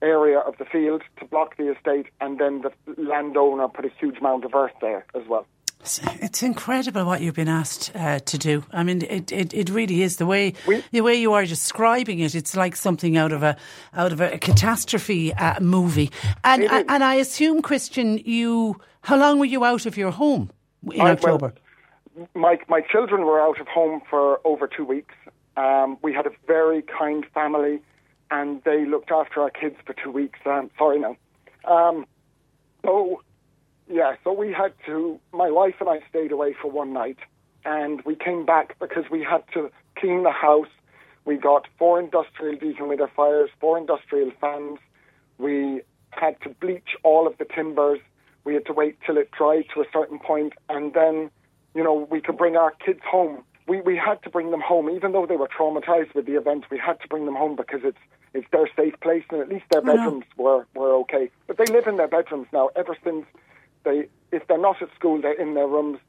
area of the field to block the estate. And then the landowner put a huge mound of earth there as well. It's incredible what you've been asked uh, to do. I mean, it, it, it really is the way we, the way you are describing it. It's like something out of a out of a catastrophe uh, movie. And and I assume, Christian, you how long were you out of your home in I, October? Well, my my children were out of home for over two weeks. Um, we had a very kind family, and they looked after our kids for two weeks. Um, sorry, no. Um, so yeah, so we had to, my wife and I stayed away for one night and we came back because we had to clean the house. We got four industrial dehumidifiers, four industrial fans. We had to bleach all of the timbers. We had to wait till it dried to a certain point and then, you know, we could bring our kids home. We, we had to bring them home, even though they were traumatized with the event. We had to bring them home because it's it's their safe place, and at least their bedrooms were were okay. But they live in their bedrooms now ever since they, if they're not at school, they're in their rooms.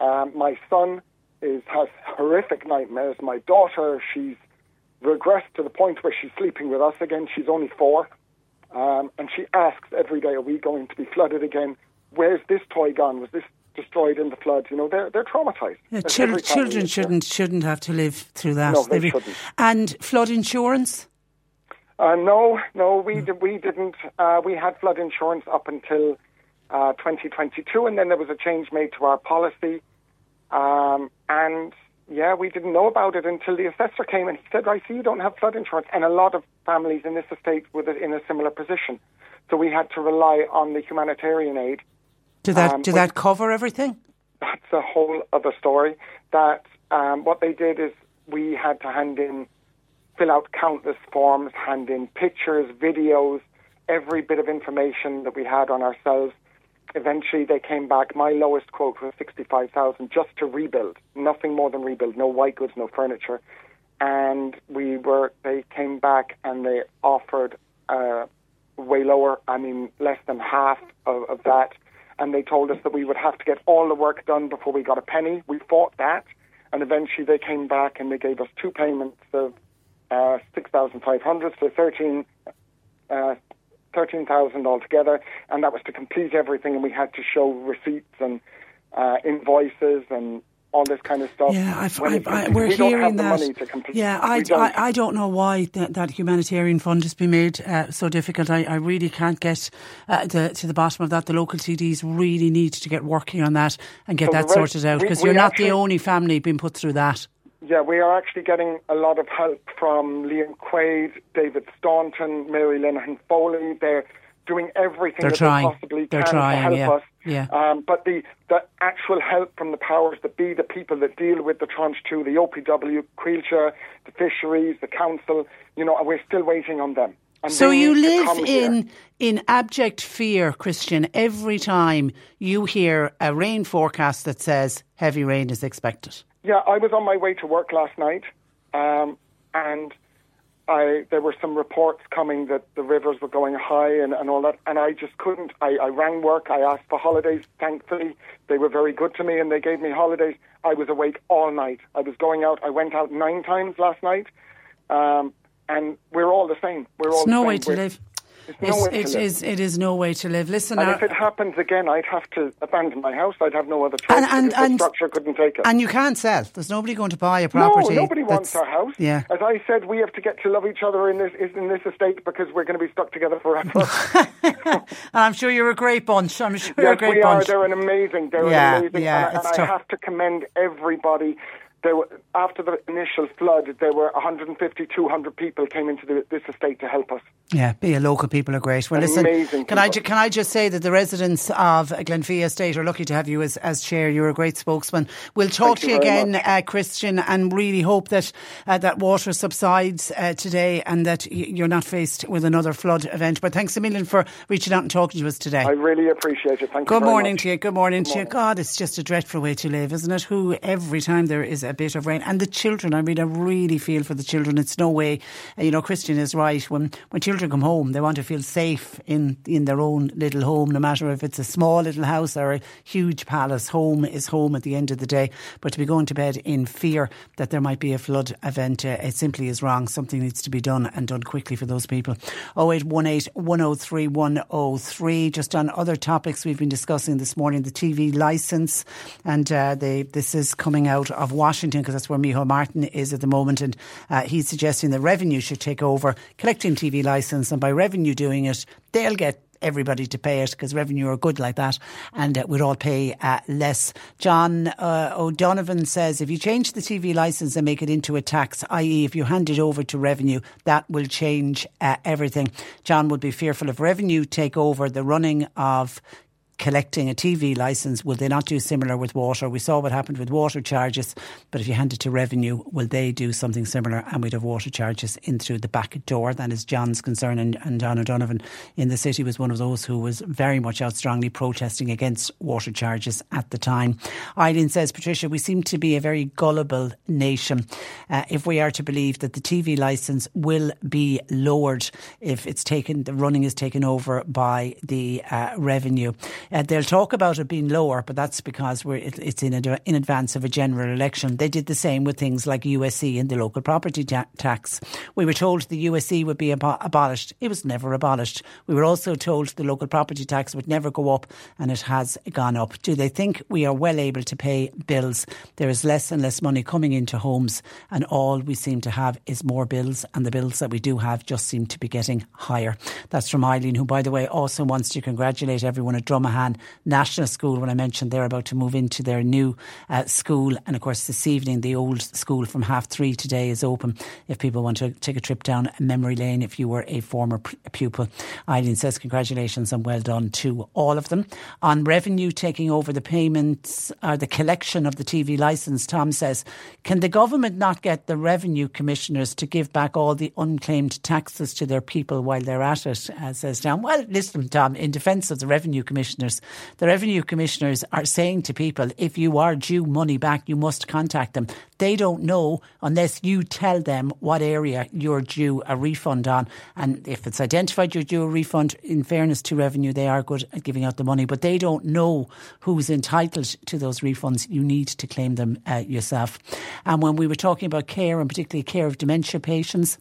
Um, my son is has horrific nightmares. My daughter, she's regressed to the point where she's sleeping with us again. She's only four, um, and she asks every day, "Are we going to be flooded again? Where's this toy gone? Was this destroyed in the floods, you know, they're they're traumatized. Yeah, children children shouldn't shouldn't have to live through that. No, they, they shouldn't. And flood insurance. Uh, no, no, we mm. we didn't. Uh, we had flood insurance up until uh, 2022, and then there was a change made to our policy. Um, and yeah, we didn't know about it until the assessor came and he said, "I see you don't have flood insurance," and a lot of families in this estate were in a similar position. So we had to rely on the humanitarian aid. Did that um, did that cover everything? That's a whole other story. That um, what they did is we had to hand in, fill out countless forms, hand in pictures, videos, every bit of information that we had on ourselves. Eventually, they came back. My lowest quote was sixty-five thousand just to rebuild, nothing more than rebuild. No white goods, no furniture. And we were. They came back and they offered uh, way lower. I mean, less than half of, of that. And they told us that we would have to get all the work done before we got a penny. We fought that, and eventually they came back and they gave us two payments of uh, six thousand five hundred, so thirteen. Uh, 13,000 altogether, and that was to complete everything, and we had to show receipts and uh, invoices and all this kind of stuff. Yeah, I've, I've, I, we're we hearing that. yeah, I, don't. I, I, don't know why that, that humanitarian fund has been made uh, so difficult. I, I really can't get uh, the, to the bottom of that. The local TDs really need to get working on that and get so that sorted out because you're not actually, the only family being put through that. Yeah, we are actually getting a lot of help from Liam Quaid, David Stanton, Mary Linehan Foley. They're doing everything They're that trying. they possibly They're can trying, to help yeah. us. Yeah. Um, but the, the actual help from the powers that be, the people that deal with the tranche two, the OPW, Coillte, the fisheries, the council, you know, we're still waiting on them. And so you live in in abject fear, Christian, every time you hear a rain forecast that says heavy rain is expected. Yeah, I was on my way to work last night, um, and I, there were some reports coming that the rivers were going high and, and all that, and I just couldn't. I, I rang work. I asked for holidays. Thankfully, they were very good to me and they gave me holidays. I was awake all night. I was going out. I went out nine times last night, um, and we're all the same. We're all it's no way to we're, live. No it is. It is no way to live. Listen, and now, if it happens again, I'd have to abandon my house. I'd have no other choice. And, and, and the structure couldn't take it. And you can't sell. There's nobody going to buy a property. No, nobody wants our house. Yeah. As I said, we have to get to love each other in this in this estate because we're going to be stuck together forever. *laughs* and I'm sure you're a great bunch. I'm sure yes, you're a great we bunch. are. They're an amazing. They're yeah, an amazing. Yeah, and, it's and tough. I have to commend everybody there were, after the initial flood, there were 150, 200 people came into the, this estate to help us. Yeah, be a local people are great. Well, Amazing listen, can I ju- can I just say that the residents of Glenfia Estate are lucky to have you as, as chair. You're a great spokesman. We'll talk Thank to you again, uh, Christian, and really hope that uh, that water subsides uh, today and that y- you're not faced with another flood event. But thanks a million for reaching out and talking to us today. I really appreciate it. Thank you Good morning to you. Good morning Good to you. God, it's just a dreadful way to live, isn't it? Who every time there is a bit of rain and the children. I mean, I really feel for the children. It's no way, you know. Christian is right. When when children come home, they want to feel safe in in their own little home, no matter if it's a small little house or a huge palace. Home is home at the end of the day. But to be going to bed in fear that there might be a flood event, uh, it simply is wrong. Something needs to be done and done quickly for those people. 0818 103 103. Just on other topics we've been discussing this morning, the TV licence, and uh, they, this is coming out of Washington because that's where Micheál Martin is at the moment, and uh, he's suggesting that revenue should take over collecting TV licence, and by revenue doing it, they'll get everybody to pay it because revenue are good like that and uh, we'd all pay uh, less. John uh, O'Donovan says if you change the TV licence and make it into a tax, i.e., if you hand it over to revenue, that will change uh, everything. John would be fearful if revenue take over the running of collecting a TV licence, will they not do similar with water? We saw what happened with water charges, but if you hand it to revenue, will they do something similar? And we'd have water charges in through the back door. That is John's concern. And, and John O'Donovan in the city was one of those who was very much out strongly protesting against water charges at the time. Eileen says, Patricia, we seem to be a very gullible nation. Uh, if we are to believe that the TV licence will be lowered if it's taken, the running is taken over by the uh, revenue. Uh, they'll talk about it being lower, but that's because we're, it, it's in, a, in advance of a general election. They did the same with things like USC and the local property ta- tax. We were told the USC would be abo- abolished. It was never abolished. We were also told the local property tax would never go up, and it has gone up. Do they think we are well able to pay bills? There is less and less money coming into homes, and all we seem to have is more bills, and the bills that we do have just seem to be getting higher. That's from Eileen, who, by the way, also wants to congratulate everyone at Dromahane National School when I mentioned they're about to move into their new uh, school. And of course, this evening, the old school from half three today is open if people want to take a trip down memory lane if you were a former pupil. Eileen says congratulations and well done to all of them. On revenue taking over the payments or the collection of the TV licence, Tom says, can the government not get the revenue commissioners to give back all the unclaimed taxes to their people while they're at it? Uh, says Tom. Well, listen, Tom, in defence of the revenue commissioners, the revenue commissioners are saying to people, if you are due money back, you must contact them. They don't know unless you tell them what area you're due a refund on. And if it's identified you're due a refund, in fairness to revenue, they are good at giving out the money, but they don't know who's entitled to those refunds. You need to claim them uh, yourself. And when we were talking about care and particularly care of dementia patients,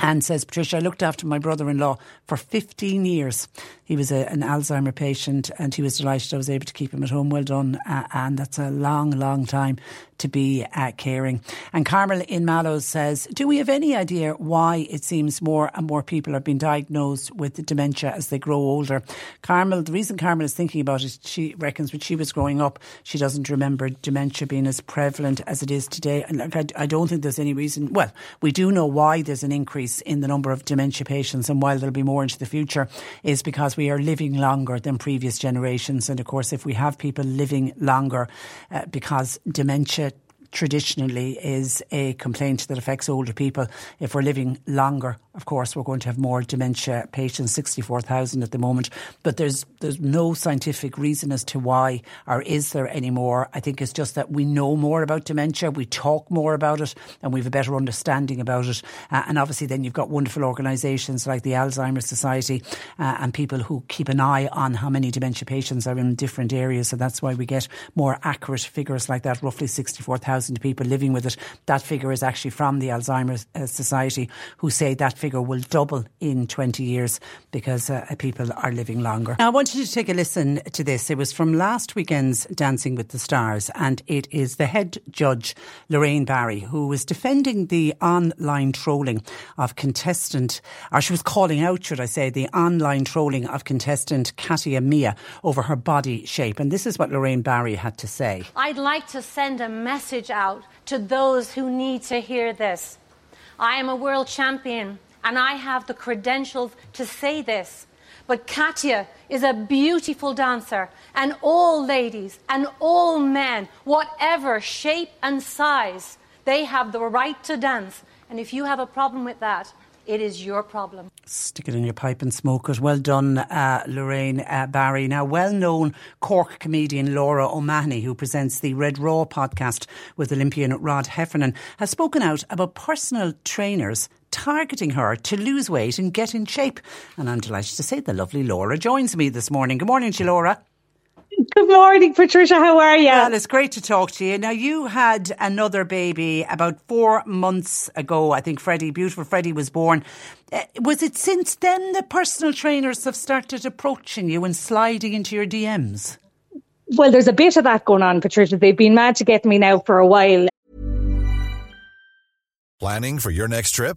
Anne says, Patricia, I looked after my brother in law for 15 years. He was a, an Alzheimer patient and he was delighted I was able to keep him at home. Well done. Uh, and that's a long, long time to be uh, caring. And Carmel in Mallows says, Do we have any idea why it seems more and more people are being diagnosed with dementia as they grow older? Carmel, the reason Carmel is thinking about it, she reckons when she was growing up, she doesn't remember dementia being as prevalent as it is today. And I, I don't think there's any reason. Well, we do know why there's an increase in the number of dementia patients, and while there'll be more into the future, is because we are living longer than previous generations. And of course, if we have people living longer uh, because dementia traditionally is a complaint that affects older people. If we're living longer, of course, we're going to have more dementia patients, 64,000 at the moment. But there's there's no scientific reason as to why, or is there any more? I think it's just that we know more about dementia, we talk more about it, and we have a better understanding about it. Uh, and obviously, then you've got wonderful organisations like the Alzheimer's Society uh, and people who keep an eye on how many dementia patients are in different areas. So that's why we get more accurate figures like that, roughly 64,000 thousand people living with it. That figure is actually from the Alzheimer's uh, Society, who say that figure will double in 20 years because uh, people are living longer. Now, I want you to take a listen to this. It was from last weekend's Dancing with the Stars, and it is the head judge, Lorraine Barry, who was defending the online trolling of contestant, or she was calling out, should I say, the online trolling of contestant Katja Mia over her body shape. And this is what Lorraine Barry had to say. I'd like to send a message message out to those who need to hear this. I am a world champion and I have the credentials to say this. But Katja is a beautiful dancer, and all ladies and all men, whatever shape and size, they have the right to dance. And if you have a problem with that, it is your problem. Stick it in your pipe and smoke it. Well done, uh, Lorraine uh, Barry. Now, well known Cork comedian Laura O'Mahony, who presents the Red Raw podcast with Olympian Rob Heffernan, has spoken out about personal trainers targeting her to lose weight and get in shape. And I'm delighted to say the lovely Laura joins me this morning. Good morning to you, Laura. Good morning, Patricia. How are you? Well, it's great to talk to you. Now, you had another baby about four months ago. I think Freddie, beautiful Freddie, was born. Uh, was it since then that personal trainers have started approaching you and sliding into your DMs? Well, there's a bit of that going on, Patricia. They've been mad to get me now for a while. Planning for your next trip?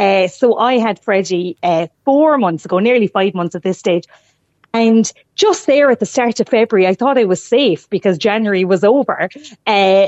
Uh, so I had Freddie uh, four months ago, nearly five months at this stage. And just there at the start of February, I thought I was safe because January was over. Uh,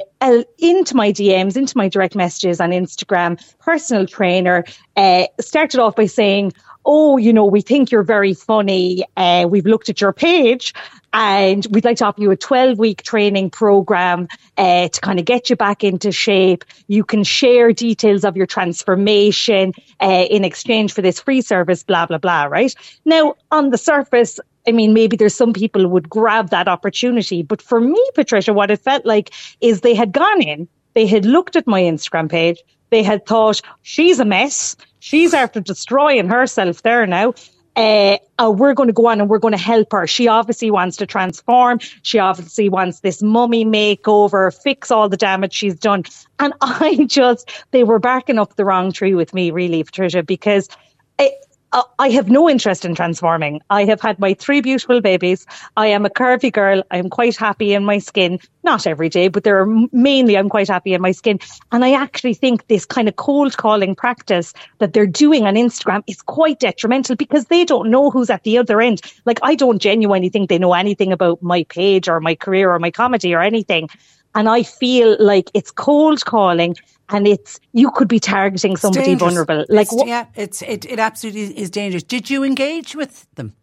into my DMs, into my direct messages on Instagram, personal trainer uh, started off by saying, Oh, you know, we think you're very funny. Uh, we've looked at your page and we'd like to offer you a 12 week training program uh, to kind of get you back into shape. You can share details of your transformation uh, in exchange for this free service, blah, blah, blah, right? Now, on the surface, I mean, maybe there's some people would grab that opportunity. But for me, Patricia, what it felt like is they had gone in, they had looked at my Instagram page, they had thought, she's a mess. She's after destroying herself there now. Uh, uh, we're going to go on and we're going to help her. She obviously wants to transform. She obviously wants this mummy makeover, fix all the damage she's done. And *laughs* I just, they were backing up the wrong tree with me, really, Patricia, because Uh, I have no interest in transforming. I have had my three beautiful babies. I am a curvy girl. I am quite happy in my skin. Not every day, but there are mainly I'm quite happy in my skin. And I actually think this kind of cold calling practice that they're doing on Instagram is quite detrimental because they don't know who's at the other end. Like I don't genuinely think they know anything about my page or my career or my comedy or anything. And I feel like it's cold calling and it's you could be targeting somebody vulnerable. Like it's, yeah, it's it, it absolutely is dangerous. Did you engage with them?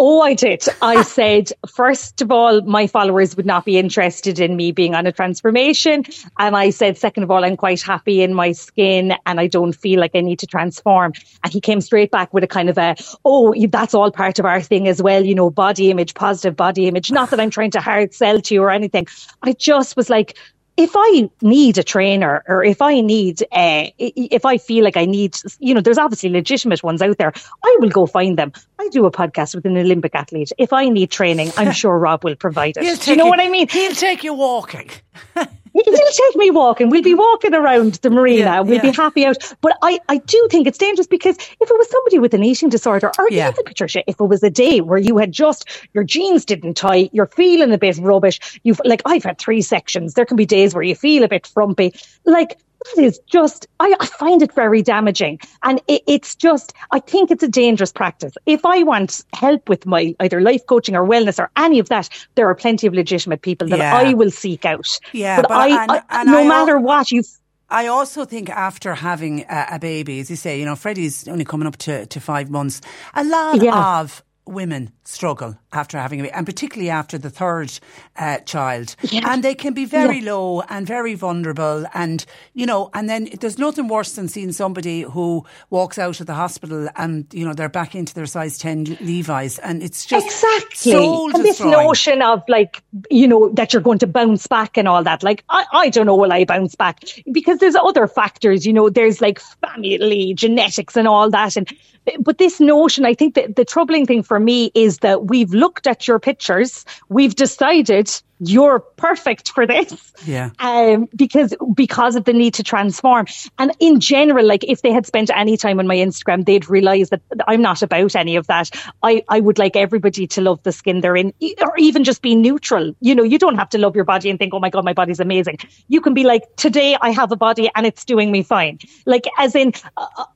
Oh, I did. I *laughs* said, first of all, my followers would not be interested in me being on a transformation. And I said, second of all, I'm quite happy in my skin and I don't feel like I need to transform. And he came straight back with a kind of a, oh, that's all part of our thing as well, you know, body image, positive body image. Not that I'm trying to hard sell to you or anything. I just was like, if I need a trainer or if I need, uh, if I feel like I need, you know, there's obviously legitimate ones out there, I will go find them. I do a podcast with an Olympic athlete. If I need training, I'm *laughs* sure Rob will provide it. do you know you, what I mean? He'll take you walking. *laughs* He'll take me walking. We'll be mm. walking around the marina. Yeah, we'll yeah. be happy out. But I, I do think it's dangerous because if it was somebody with an eating disorder, or yeah. even Patricia, if it was a day where you had just your jeans didn't tie, you're feeling a bit rubbish. You've like I've had three sections. There can be days where you feel a bit frumpy. Like that is just, I, I find it very damaging. And it, it's just, I think it's a dangerous practice. If I want help with my either life coaching or wellness or any of that, there are plenty of legitimate people that yeah. I will seek out. Yeah. But, but I, and, and no I matter al- what, you I also think after having a, a, baby, as you say, you know, Freddie's only coming up to, to five months, a lot yeah. of women struggle after having a baby, and particularly after the third uh, child. Yeah. And they can be very yeah. low and very vulnerable. And, you know, and then there's nothing worse than seeing somebody who walks out of the hospital and, you know, they're back into their size 10 Levi's. And it's just exactly. And this notion of like, you know, that you're going to bounce back and all that. Like, I, I don't know will I bounce back because there's other factors, you know, there's like family, genetics and all that. And, but this notion, I think that the troubling thing for me is that we've looked at your pictures, we've decided you're perfect for this. Yeah. Um, because because of the need to transform. And in general, like if they had spent any time on my Instagram, they'd realize that I'm not about any of that. I, I would like everybody to love the skin they're in, or even just be neutral. You know, you don't have to love your body and think, oh my God, my body's amazing. You can be like, today I have a body and it's doing me fine. Like, as in,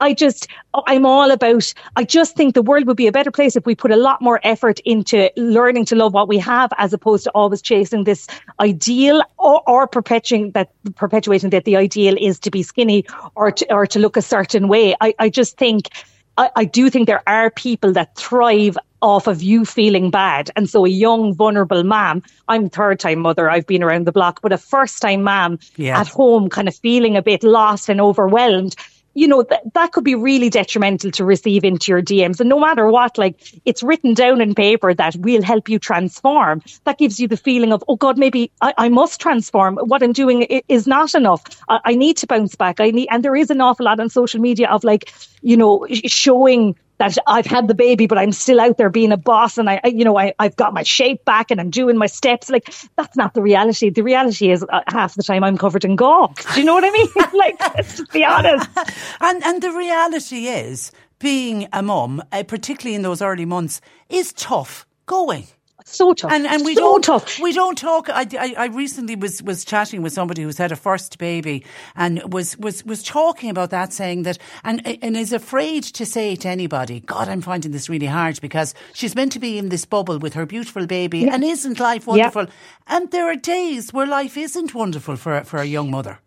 I just, I'm all about, I just think the world would be a better place if we put a lot more effort into learning to love what we have as opposed to always chasing this ideal or, or perpetuating that perpetuating that the ideal is to be skinny or to, or to look a certain way. I, I just think I, I do think there are people that thrive off of you feeling bad. And so a young, vulnerable mom, I'm third time mother, I've been around the block, but a first time mom yeah. at home kind of feeling a bit lost and overwhelmed you know, th- that could be really detrimental to receive into your DMs. And no matter what, like it's written down in paper that we'll help you transform. That gives you the feeling of, oh God, maybe I, I must transform. What I'm doing is not enough. I, I need to bounce back. I need, and there is an awful lot on social media of like, you know, showing that I've had the baby, but I'm still out there being a boss and I, you know, I, I've got my shape back and I'm doing my steps. Like that's not the reality. The reality is uh, half the time I'm covered in gawk. Do you know what I mean? *laughs* like, let's just be honest. *laughs* And and the reality is, being a mom, uh, particularly in those early months, is tough going. So tough. And and we So don't tough. we don't talk. I, I, I recently was was chatting with somebody who's had a first baby and was was was talking about that, saying that and and is afraid to say to anybody, God, I'm finding this really hard because she's meant to be in this bubble with her beautiful baby, Yeah. and isn't life Yeah. wonderful? And there are days where life isn't wonderful for for a young mother.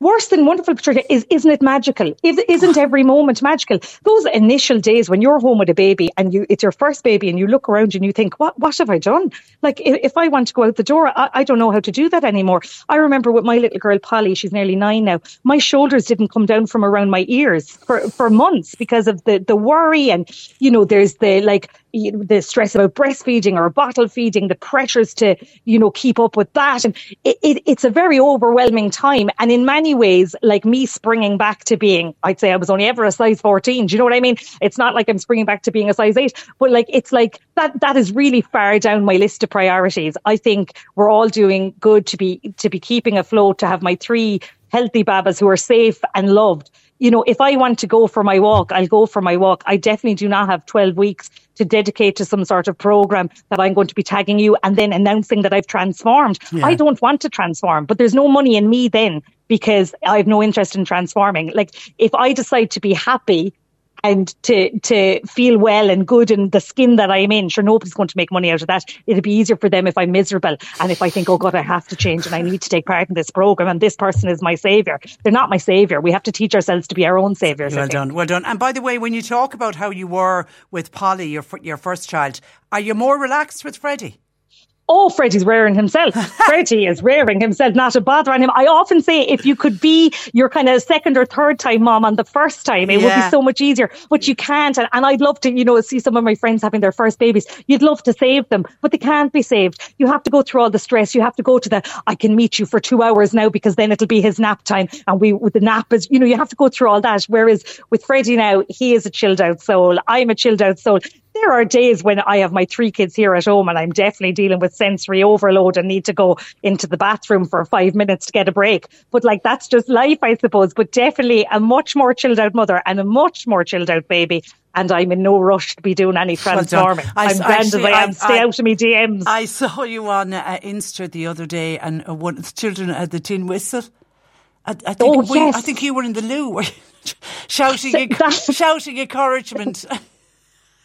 Worse than wonderful, Patricia, is isn't it magical? Is, isn't *sighs* every moment magical? Those initial days when you're home with a baby and you it's your first baby and you look around and you think, what what have I done? Like if, if I want to go out the door, I, I don't know how to do that anymore. I remember with my little girl Polly, she's nearly nine now. My shoulders didn't come down from around my ears for for months because of the the worry and you know there's the like you know, the stress about breastfeeding or bottle feeding, the pressures to, you know, keep up with that. And it, it, it's a very overwhelming time. And in many ways, like me springing back to being, I'd say I was only ever a size 14. Do you know what I mean? It's not like I'm springing back to being a size eight, but like, it's like that, that is really far down my list of priorities. I think we're all doing good to be, to be keeping afloat, to have my three healthy babas who are safe and loved. You know, if I want to go for my walk, I'll go for my walk. I definitely do not have 12 weeks to dedicate to some sort of program that I'm going to be tagging you and then announcing that I've transformed. Yeah. I don't want to transform, but there's no money in me then because I have no interest in transforming. Like if I decide to be happy and to to feel well and good in the skin that I'm in, sure nobody's going to make money out of that. It'd be easier for them if I'm miserable and if I think, oh God, I have to change and I need to take part in this program and this person is my savior. They're not my savior. We have to teach ourselves to be our own saviors. Well done, well done. And by the way, when you talk about how you were with Polly, your your first child, are you more relaxed with Freddie? Oh, Freddie's rearing himself. *laughs* Freddie is rearing himself, not a bother on him. I often say if you could be your kind of second or third time mom on the first time, it would be so much easier. But you can't. And, and I'd love to, you know, see some of my friends having their first babies. You'd love to save them, but they can't be saved. You have to go through all the stress. You have to go to the, I can meet you for two hours now because then it'll be his nap time. And we, with the nap is, you know, you have to go through all that. Whereas with Freddie now, he is a chilled out soul. I'm a chilled out soul there are days when I have my three kids here at home and I'm definitely dealing with sensory overload and need to go into the bathroom for five minutes to get a break. But like that's just life, I suppose. But definitely a much more chilled out mother and a much more chilled out baby. And I'm in no rush to be doing any Well transforming. I- I'm grand as I am. Stay I- out of me DMs. I saw you on uh, Insta the other day, and uh, one of the children had the tin whistle. I, I think, Oh, were you- I think you were in the loo, *laughs* shouting, enc- shouting encouragement. *laughs*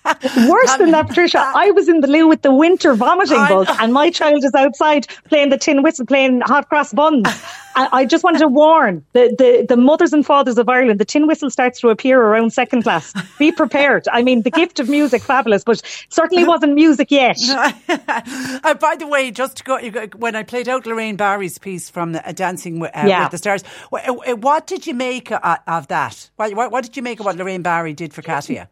*laughs* Worse than that, Patricia, I was in the loo with the winter vomiting I bug, know. and my child is outside playing the tin whistle, playing hot cross buns. *laughs* I just wanted to warn the, the, the mothers and fathers of Ireland, the tin whistle starts to appear around second class. Be prepared. I mean, the gift of music, fabulous, but certainly wasn't music yet. *laughs* uh, by the way, just to go, when I played out Lorraine Barry's piece from uh, Dancing with, uh, Yeah. with the Stars, wh- uh, what did you make uh, of that? What, what, what did you make of what Lorraine Barry did for Katja?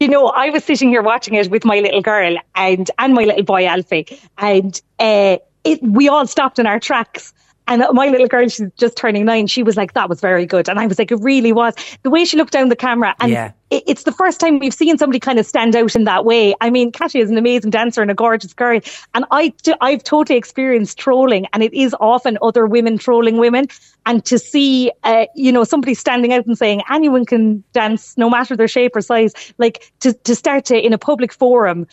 You know, I was sitting here watching it with my little girl and and my little boy Alfie, and uh, it we all stopped in our tracks. And my little girl, she's just turning nine. She was like, "That was very good," and I was like, "It really was." The way she looked down the camera, and Yeah. it, it's the first time we've seen somebody kind of stand out in that way. I mean, Katja is an amazing dancer and a gorgeous girl, and I, I've totally experienced trolling, and it is often other women trolling women. And to see, uh, you know, somebody standing out and saying anyone can dance, no matter their shape or size, like to to start to in a public forum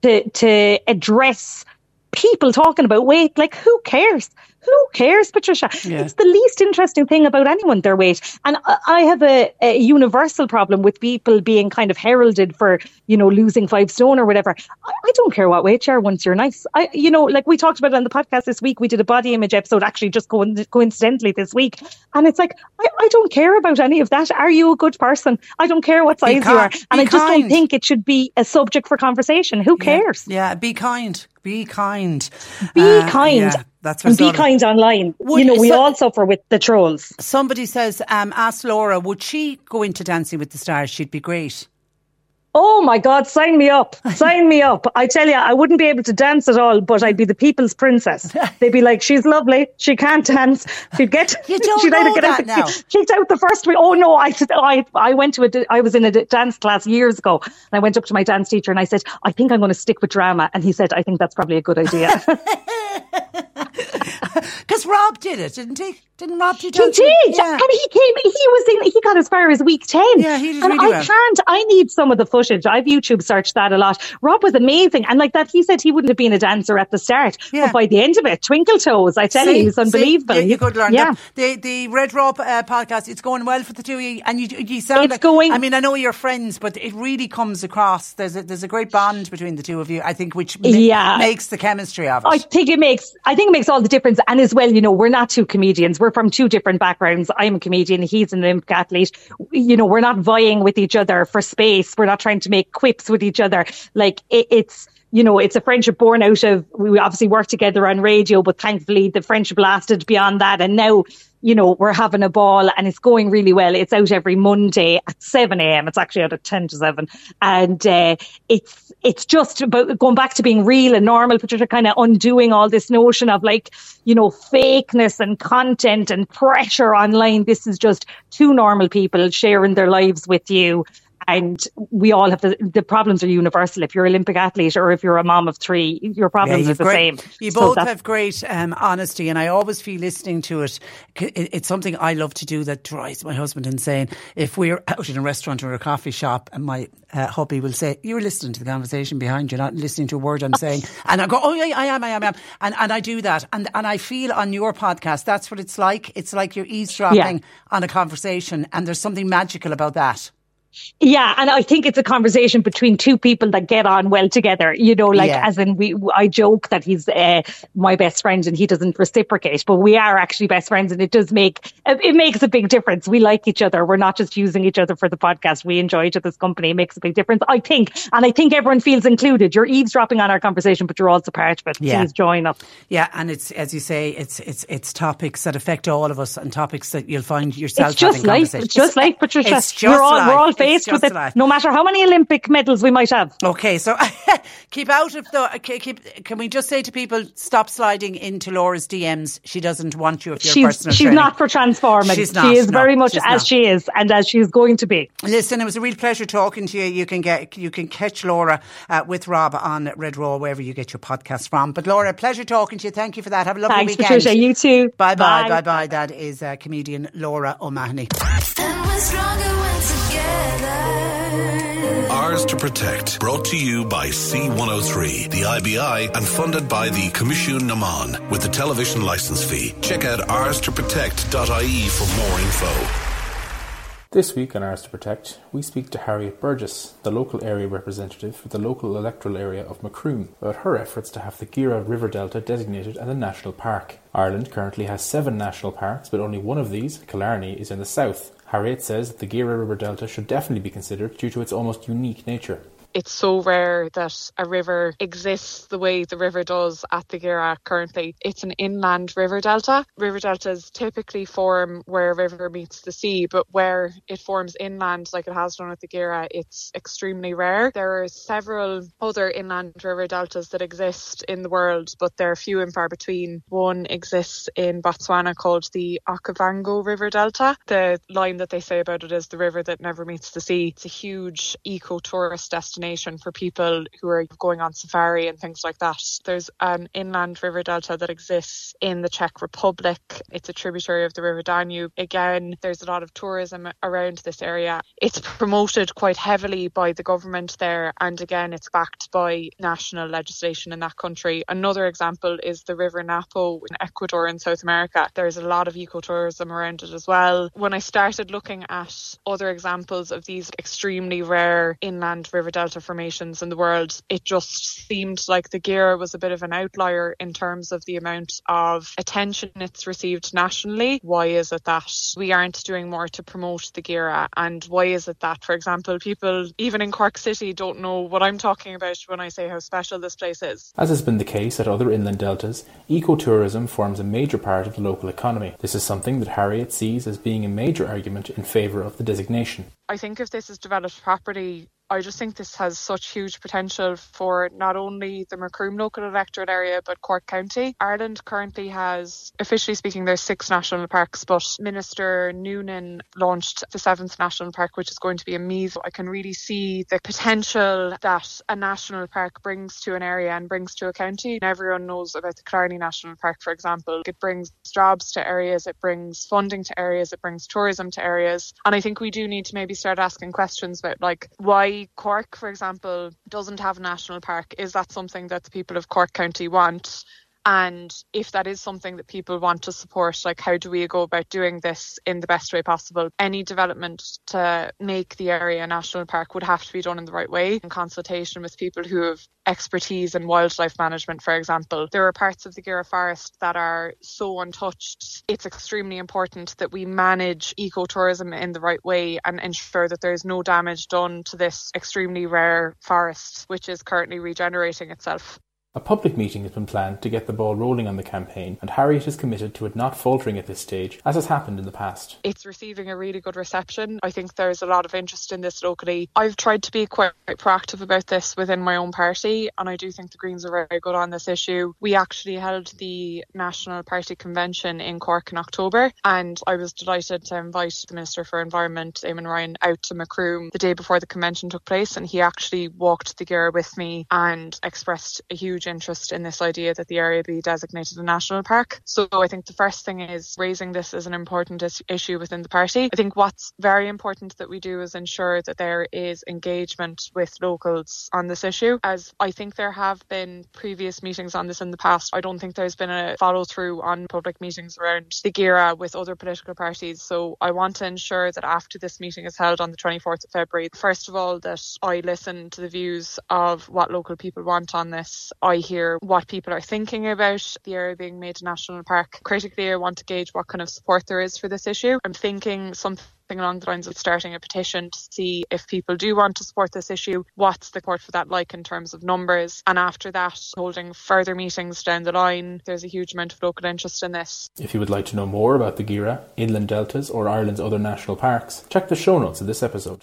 to to address people talking about weight. Like, who cares? Who cares, Patricia? Yeah. It's the least interesting thing about anyone, their weight. And I- have a, a universal problem with people being kind of heralded for, you know, losing five stone or whatever. I, I don't care what weight you are once you're nice. I, you know, like we talked about it on the podcast this week, we did a body image episode actually just co- coincidentally this week. And it's like, I, I don't care about any of that. Are you a good person? I don't care what size you are. And I just kind. don't think it should be a subject for conversation. Who cares? Yeah, be kind. Be kind. Be Uh, kind. yeah. That's and be kind online. Would- you know, we so- all suffer with the trolls. Somebody says, um, ask Laura, would she go into Dancing with the Stars? She'd be great. Oh my God, sign me up. *laughs* Sign me up. I tell you, I wouldn't be able to dance at all, but I'd be the people's princess. *laughs* They'd be like, she's lovely. She can't dance. She'd get, *laughs* You don't she'd know get that out, now. kicked out the first week. Oh no, I, I, I went to a, I was in a dance class years ago and I went up to my dance teacher and I said, I think I'm going to stick with drama. And he said, I think that's probably a good idea. *laughs* Because Rob did it, didn't he? Didn't Rob do He did, Yeah. and he came. He was in. He got as far as week ten. Yeah, he did and really I well. can't. I need some of the footage. I've YouTube searched that a lot. Rob was amazing, and like that, he said he wouldn't have been a dancer at the start, Yeah. but by the end of it, twinkle toes. I tell you, he was unbelievable. See, you, you could learn Yeah. that. The the Red Rob uh, podcast, it's going well for the two of you, and you you sound It's like, going- I mean, I know you're friends, but it really comes across. There's a, there's a great bond between the two of you. I think, which ma- Yeah. makes the chemistry of it. I think it makes I think it makes all the difference. And as well, you know, we're not two comedians. We're from two different backgrounds. I'm a comedian, he's an Olympic athlete. You know, we're not vying with each other for space. We're not trying to make quips with each other. Like it, it's you know, it's a friendship born out of we obviously worked together on radio, but thankfully the friendship lasted beyond that. And now, you know, we're having a ball and it's going really well. It's out every Monday at 7 a.m. It's actually out at 10 to 7. And uh, it's it's just about going back to being real and normal, you're kind of undoing all this notion of like, you know, fakeness and content and pressure online. This is just two normal people sharing their lives with you. And we all have the, the problems are universal. If you're an Olympic athlete or if you're a mom of three, your problems are the great- same. You So both have great um, honesty, and I always feel listening to it. it- It's something I love to do that drives my husband insane. If we're out in a restaurant or a coffee shop, and my uh, hubby will say, "You're listening to the conversation behind you, not listening to a word I'm saying," *laughs* and I go, "Oh yeah, I am, I am, I am," and and I do that, and and I feel on your podcast that's what it's like. It's like you're eavesdropping on a conversation, and there's something magical about that. Yeah, and I think it's a conversation between two people that get on well together. You know, like Yeah. as in we, I joke that he's uh, my best friend and he doesn't reciprocate, but we are actually best friends, and it does make it makes a big difference. We like each other. We're not just using each other for the podcast. We enjoy each other's company. It makes a big difference, I think, and I think everyone feels included. You're eavesdropping on our conversation, but you're also part of it. Yeah. Please join us. Yeah, and it's as you say, it's it's it's topics that affect all of us, and topics that you'll find yourself It's just having life. It's just life, Patricia. It's just we're all life. we're all faced with it, life. no matter how many Olympic medals we might have. Okay, so *laughs* keep out of the. Keep, keep- Can we just say to people, stop sliding into Laura's DMs? She doesn't want you if you're she's personal she's training. not for transforming. She's not, She is no, very much as not. she is and as she's going to be. Listen, it was a real pleasure talking to you. You can get you can catch Laura uh, with Rob on Red Raw wherever you get your podcast from. But Laura, pleasure talking to you. Thank you for that. Have a lovely Thanks, weekend. Patricia. You too. Bye bye Bye. bye bye. That is uh, comedian Laura O'Mahony. And we're stronger when together. Ours to Protect, brought to you by C103, the IBI, and funded by the Coimisiún na Meán with the television license fee. Check out ours2protect.ie for more info. This week on Ours to Protect, we speak to Harriet Burgess, the local area representative for the local electoral area of Macroom, about her efforts to have the Gearagh River Delta designated as a national park. Ireland currently has seven national parks, but only one of these, Killarney, is in the south. Harriet says that the Gearagh River Delta should definitely be considered due to its almost unique nature. It's so rare that a river exists the way the river does at the Gearagh currently. It's an inland river delta. River deltas typically form where a river meets the sea, but where it forms inland like it has done at the Gearagh, it's extremely rare. There are several other inland river deltas that exist in the world, but they're few and far between. One exists in Botswana called the Okavango River Delta. The line that they say about it is the river that never meets the sea. It's a huge eco-tourist destination for people who are going on safari and things like that. There's an inland river delta that exists in the Czech Republic. It's a tributary of the River Danube. Again, there's a lot of tourism around this area. It's promoted quite heavily by the government there, and again, it's backed by national legislation in that country. Another example is the River Napo in Ecuador in South America. There's a lot of ecotourism around it as well. When I started looking at other examples of these extremely rare inland river deltas, delta formations in the world. It just seemed like the Gearagh was a bit of an outlier in terms of the amount of attention it's received nationally. Why is it that we aren't doing more to promote the Gearagh? And why is it that, for example, people even in Cork City don't know what I'm talking about when I say how special this place is? As has been the case at other inland deltas, ecotourism forms a major part of the local economy. This is something that Harriet sees as being a major argument in favour of the designation. I think if this is developed properly, I just think this has such huge potential for not only the Macroom local electorate area but Cork County. Ireland currently has, officially speaking, there's six national parks, but Minister Noonan launched the seventh national park, which is going to be a Meath. I can really see the potential that a national park brings to an area and brings to a county. Everyone knows about the Killarney National Park, for example. It brings jobs to areas, it brings funding to areas, it brings tourism to areas. And I think we do need to maybe start asking questions about like why Cork, for example, doesn't have a national park. Is that something that the people of Cork County want? And if that is something that people want to support, like how do we go about doing this in the best way possible? Any development to make the area a national park would have to be done in the right way in consultation with people who have expertise in wildlife management, for example. There are parts of the Gearagh Forest that are so untouched. It's extremely important that we manage ecotourism in the right way and ensure that there's no damage done to this extremely rare forest, which is currently regenerating itself. A public meeting has been planned to get the ball rolling on the campaign, and Harriet is committed to it not faltering at this stage, as has happened in the past. It's receiving a really good reception. I think there's a lot of interest in this locally. I've tried to be quite proactive about this within my own party, and I do think the Greens are very good on this issue. We actually held the National Party Convention in Cork in October, and I was delighted to invite the Minister for Environment, Eamon Ryan, out to Macroom the day before the convention took place, and he actually walked the gear with me and expressed a huge interest in this idea that the area be designated a national park. So I think the first thing is raising this as an important is- issue within the party. I think what's very important that we do is ensure that there is engagement with locals on this issue. As I think there have been previous meetings on this in the past, I don't think there's been a follow through on public meetings around the Gearagh with other political parties. So I want to ensure that after this meeting is held on the 24th of February, first of all, that I listen to the views of what local people want on this. Hear what people are thinking about the area being made a national park. Critically, I want to gauge what kind of support there is for this issue. I'm thinking something along the lines of starting a petition to see if people do want to support this issue, what's the support for that like in terms of numbers. And after that, holding further meetings down the line. There's a huge amount of local interest in this. If you would like to know more about the Gearagh, inland deltas, or Ireland's other national parks, check the show notes of this episode.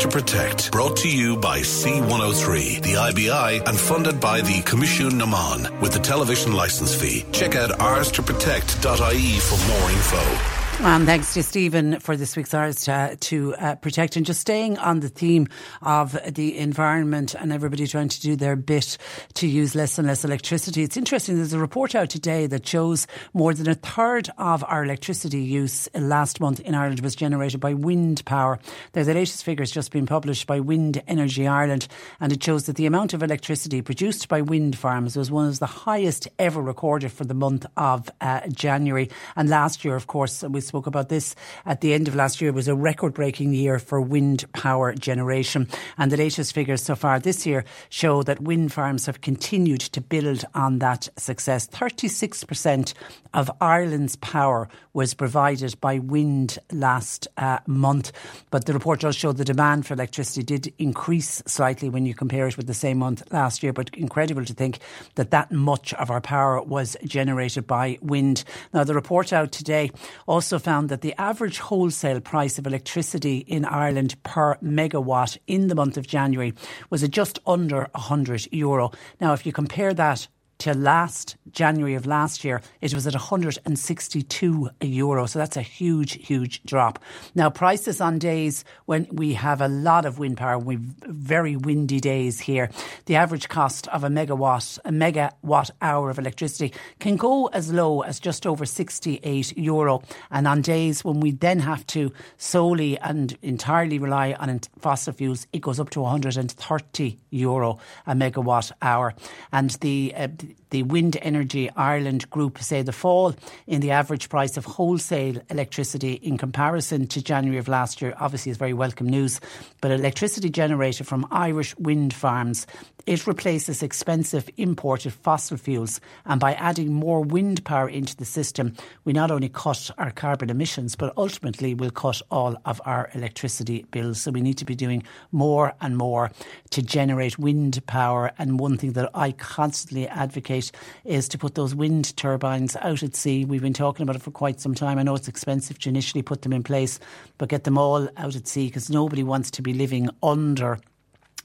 To Protect, brought to you by C103, the IBI, and funded by the Coimisiún na Meán with the television license fee. Check out ours2protect.ie for more info. And thanks to Stephen for this week's Ours to, to uh, Protect. And just staying on the theme of the environment and everybody trying to do their bit to use less and less electricity. It's interesting, there's a report out today that shows more than a third of our electricity use last month in Ireland was generated by wind power. They're the latest figures just been published by Wind Energy Ireland. And it shows that the amount of electricity produced by wind farms was one of the highest ever recorded for the month of uh, January. And last year, of course, we spoke about this at the end of last year, was a record breaking year for wind power generation. And the latest figures so far this year show that wind farms have continued to build on that success. 36% of Ireland's power was provided by wind last uh, month. But the report does show the demand for electricity did increase slightly when you compare it with the same month last year. But incredible to think that that much of our power was generated by wind. Now, the report out today also found that the average wholesale price of electricity in Ireland per megawatt in the month of January was at just under 100 euro. Now, if you compare that to last January of last year, it was at 162 euro. So that's a huge, huge drop. Now, prices on days when we have a lot of wind power, we very windy days here. The average cost of a megawatt, a megawatt hour of electricity can go as low as just over 68 euro. And on days when we then have to solely and entirely rely on fossil fuels, it goes up to 130 euro a megawatt hour. And the uh, the Wind Energy Ireland group say the fall in the average price of wholesale electricity in comparison to January of last year obviously is very welcome news. But electricity generated from Irish wind farms it replaces expensive imported fossil fuels, and by adding more wind power into the system, we not only cut our carbon emissions, but ultimately will cut all of our electricity bills. So we need to be doing more and more to generate wind power. And one thing that I constantly advocate is to put those wind turbines out at sea. We've been talking about it for quite some time. I know it's expensive to initially put them in place, but get them all out at sea because nobody wants to be living under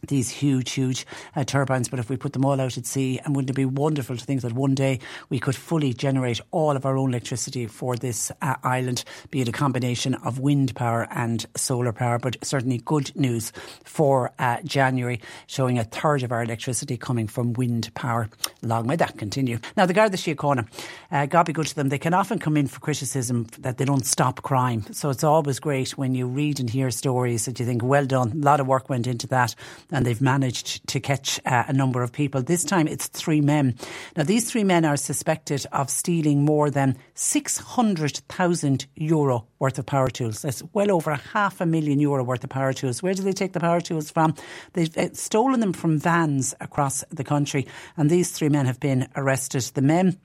these huge, huge uh, turbines. But if we put them all out at sea, and wouldn't it be wonderful to think that one day we could fully generate all of our own electricity for this uh, island, be it a combination of wind power and solar power? But certainly good news for uh, January, showing a third of our electricity coming from wind power. Long may that continue. Now, the Garda Síochána, uh, God be good to them, they can often come in for criticism that they don't stop crime. So it's always great when you read and hear stories that you think, well done, a lot of work went into that and they've managed to catch uh, a number of people. This time it's three men. Now, these three men are suspected of stealing more than 600,000 euro worth of power tools. That's well over half a million euro worth of power tools. Where do they take the power tools from? They've uh, stolen them from vans across the country, and these three men have been arrested. The men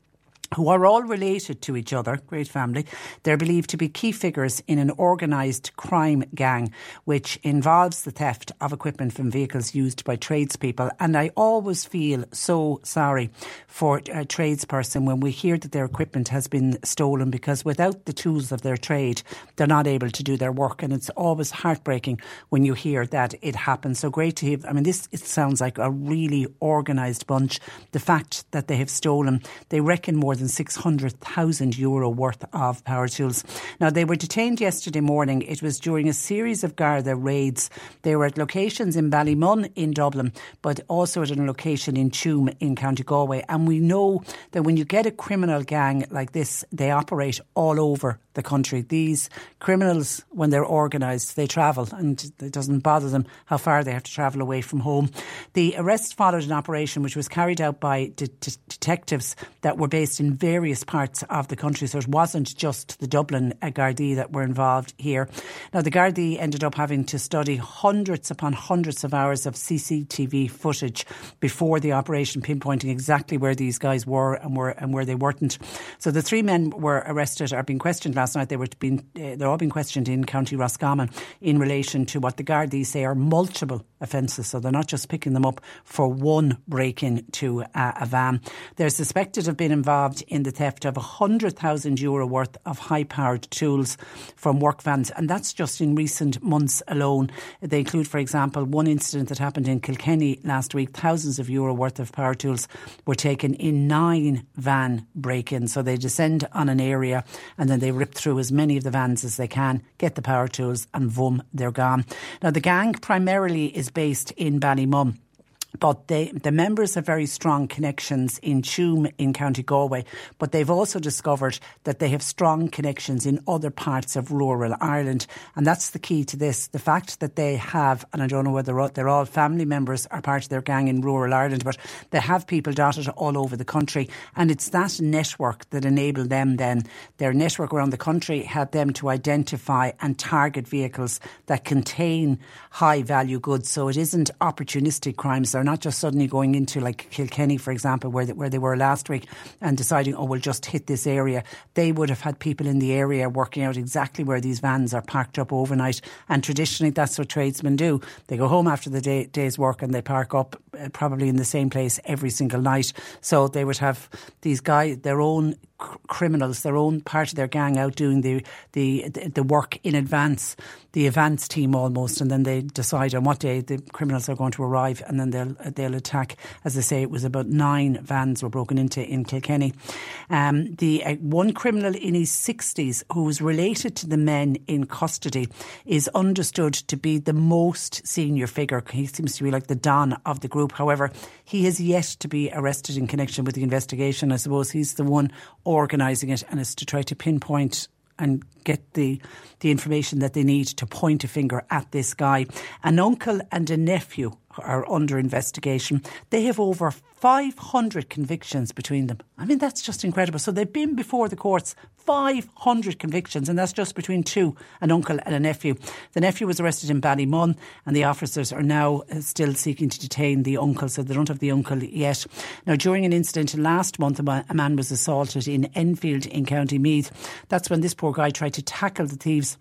who are all related to each other, great family. They're believed to be key figures in an organised crime gang, which involves the theft of equipment from vehicles used by tradespeople. And I always feel so sorry for a tradesperson when we hear that their equipment has been stolen because without the tools of their trade, they're not able to do their work. And it's always heartbreaking when you hear that it happens. So great to hear. I mean, this it sounds like a really organised bunch. The fact that they have stolen, they reckon more than 600,000 euro worth of power tools. Now, they were detained yesterday morning. It was during a series of Garda raids. They were at locations in Ballymun in Dublin, but also at a location in Tuam in County Galway. And we know that when you get a criminal gang like this, they operate all over the country. These criminals, when they're organised, they travel and it doesn't bother them how far they have to travel away from home. The arrest followed an operation which was carried out by de- de- detectives that were based in various parts of the country. So it wasn't just the Dublin uh, Gardaí that were involved here. Now, the Gardaí ended up having to study hundreds upon hundreds of hours of CCTV footage before the operation, pinpointing exactly where these guys were and where and where they weren't. So the three men were arrested are being questioned last night. They were being uh, they're all being questioned in County Roscommon in relation to what the Gardaí say are multiple offences. So they're not just picking them up for one break in to uh, a van. They're suspected of being involved in the theft of 100,000 euro worth of high powered tools from work vans. And that's just in recent months alone. They include, for example, one incident that happened in Kilkenny last week. Thousands of euro worth of power tools were taken in nine van break ins. So they descend on an area and then they rip through as many of the vans as they can, get the power tools, and boom, they're gone. Now, the gang primarily is based in Ballymun but they, the members have very strong connections in Tuam in County Galway, but they've also discovered that they have strong connections in other parts of rural Ireland. And that's the key to this. The fact that they have, and I don't know whether they're all family members or part of their gang in rural Ireland, but they have people dotted all over the country. And it's that network that enabled them then, their network around the country helped them to identify and target vehicles that contain high value goods. So it isn't opportunistic crimes. They're not just suddenly going into like Kilkenny, for example, where they, where they were last week and deciding, oh, we'll just hit this area. They would have had people in the area working out exactly where these vans are parked up overnight. And traditionally, that's what tradesmen do. They go home after the day, day's work and they park up probably in the same place every single night. So they would have these guys, their own criminals, their own part of their gang out doing the, the, the work in advance, the advance team almost, and then they decide on what day the criminals are going to arrive, and then they'll they'll attack. As I say, it was about nine vans were broken into in Kilkenny. Um, the uh, one criminal in his sixties who was related to the men in custody is understood to be the most senior figure. He seems to be like the don of the group. However, he has yet to be arrested in connection with the investigation. I suppose he's the one organising it, and is to try to pinpoint and get the the information that they need to point a finger at this guy. An uncle and a nephew are under investigation. They have over 500 convictions between them. I mean, that's just incredible. So they've been before the courts, 500 convictions, and that's just between two, an uncle and a nephew. The nephew was arrested in Ballymun, and the officers are now uh, still seeking to detain the uncle, so they don't have the uncle yet. Now, during an incident last month, a man was assaulted in Enfield in County Meath. That's when this poor guy tried to tackle the thieves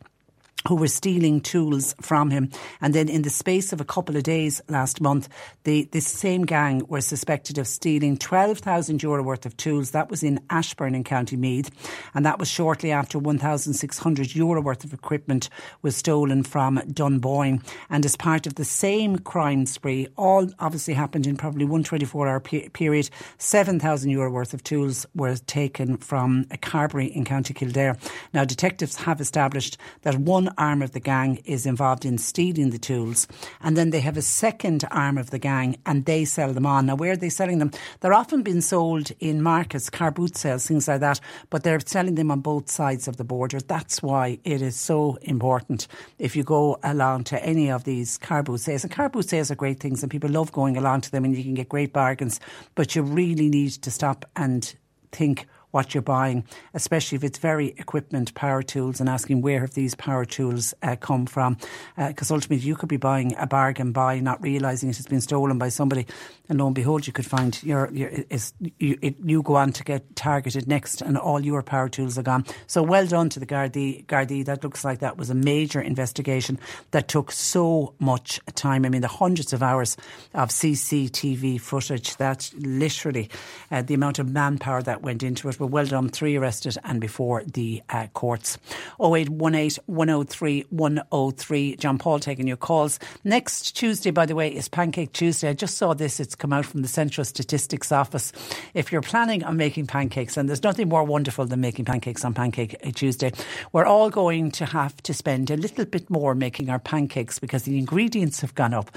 who were stealing tools from him. And then in the space of a couple of days last month, the, this same gang were suspected of stealing 12,000 euro worth of tools. That was in Ashbourne in County Meath. And that was shortly after 1,600 euro worth of equipment was stolen from Dunboyne. And as part of the same crime spree, all obviously happened in probably one 24 hour pe- period, 7,000 euro worth of tools were taken from a Carbury in County Kildare. Now, detectives have established that one arm of the gang is involved in stealing the tools, and then they have a second arm of the gang and they sell them on. Now, where are they selling them? They're often being sold in markets, car boot sales, things like that, but they're selling them on both sides of the border. That's why it is so important if you go along to any of these car boot sales. And car boot sales are great things, and people love going along to them, and you can get great bargains, but you really need to stop and think what you're buying, especially if it's very equipment, power tools, and asking where have these power tools uh, come from. Because uh, ultimately, you could be buying a bargain buy, not realising it has been stolen by somebody, and lo and behold, you could find your, your is, you, it, you go on to get targeted next, and all your power tools are gone. So well done to the Gardaí. Gardaí. That looks like that was a major investigation that took so much time. I mean, the hundreds of hours of CCTV footage that literally uh, the amount of manpower that went into it well done. Three arrested and before the uh, courts. 0818 103 103. John Paul taking your calls. Next Tuesday, by the way, is Pancake Tuesday. I just saw this. It's come out from the Central Statistics Office. If you're planning on making pancakes, and there's nothing more wonderful than making pancakes on Pancake Tuesday, we're all going to have to spend a little bit more making our pancakes because the ingredients have gone up.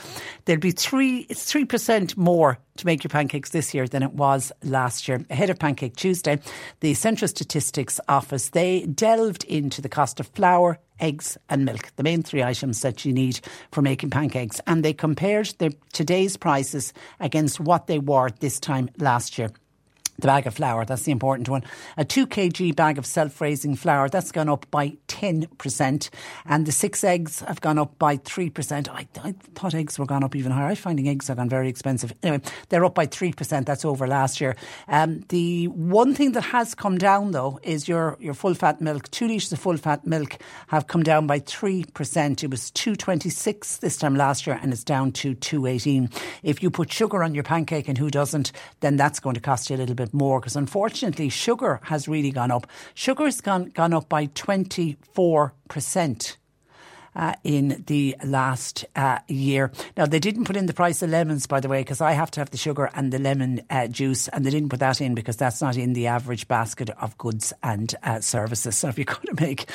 There'll be three, it's 3% more to make your pancakes this year than it was last year. Ahead of Pancake Tuesday, the Central Statistics Office, they delved into the cost of flour, eggs and milk, the main three items that you need for making pancakes. And they compared today's prices against what they were this time last year the bag of flour, that's the important one. A 2 kg bag of self raising flour, that's gone up by 10%. And the six eggs have gone up by 3%. I, I thought eggs were gone up even higher. I'm finding eggs have gone very expensive. Anyway, they're up by 3%. That's over last year. Um, the one thing that has come down, though, is your, your full fat milk. Two litres of full fat milk have come down by 3%. It was 226 this time last year and it's down to 218. If you put sugar on your pancake, and who doesn't, then that's going to cost you a little bit more because unfortunately sugar has really gone up. Sugar has gone, gone up by 24% uh, in the last uh, year. Now, they didn't put in the price of lemons, by the way, because I have to have the sugar and the lemon uh, juice, and they didn't put that in because that's not in the average basket of goods and uh, services. So, if you're *laughs* going to make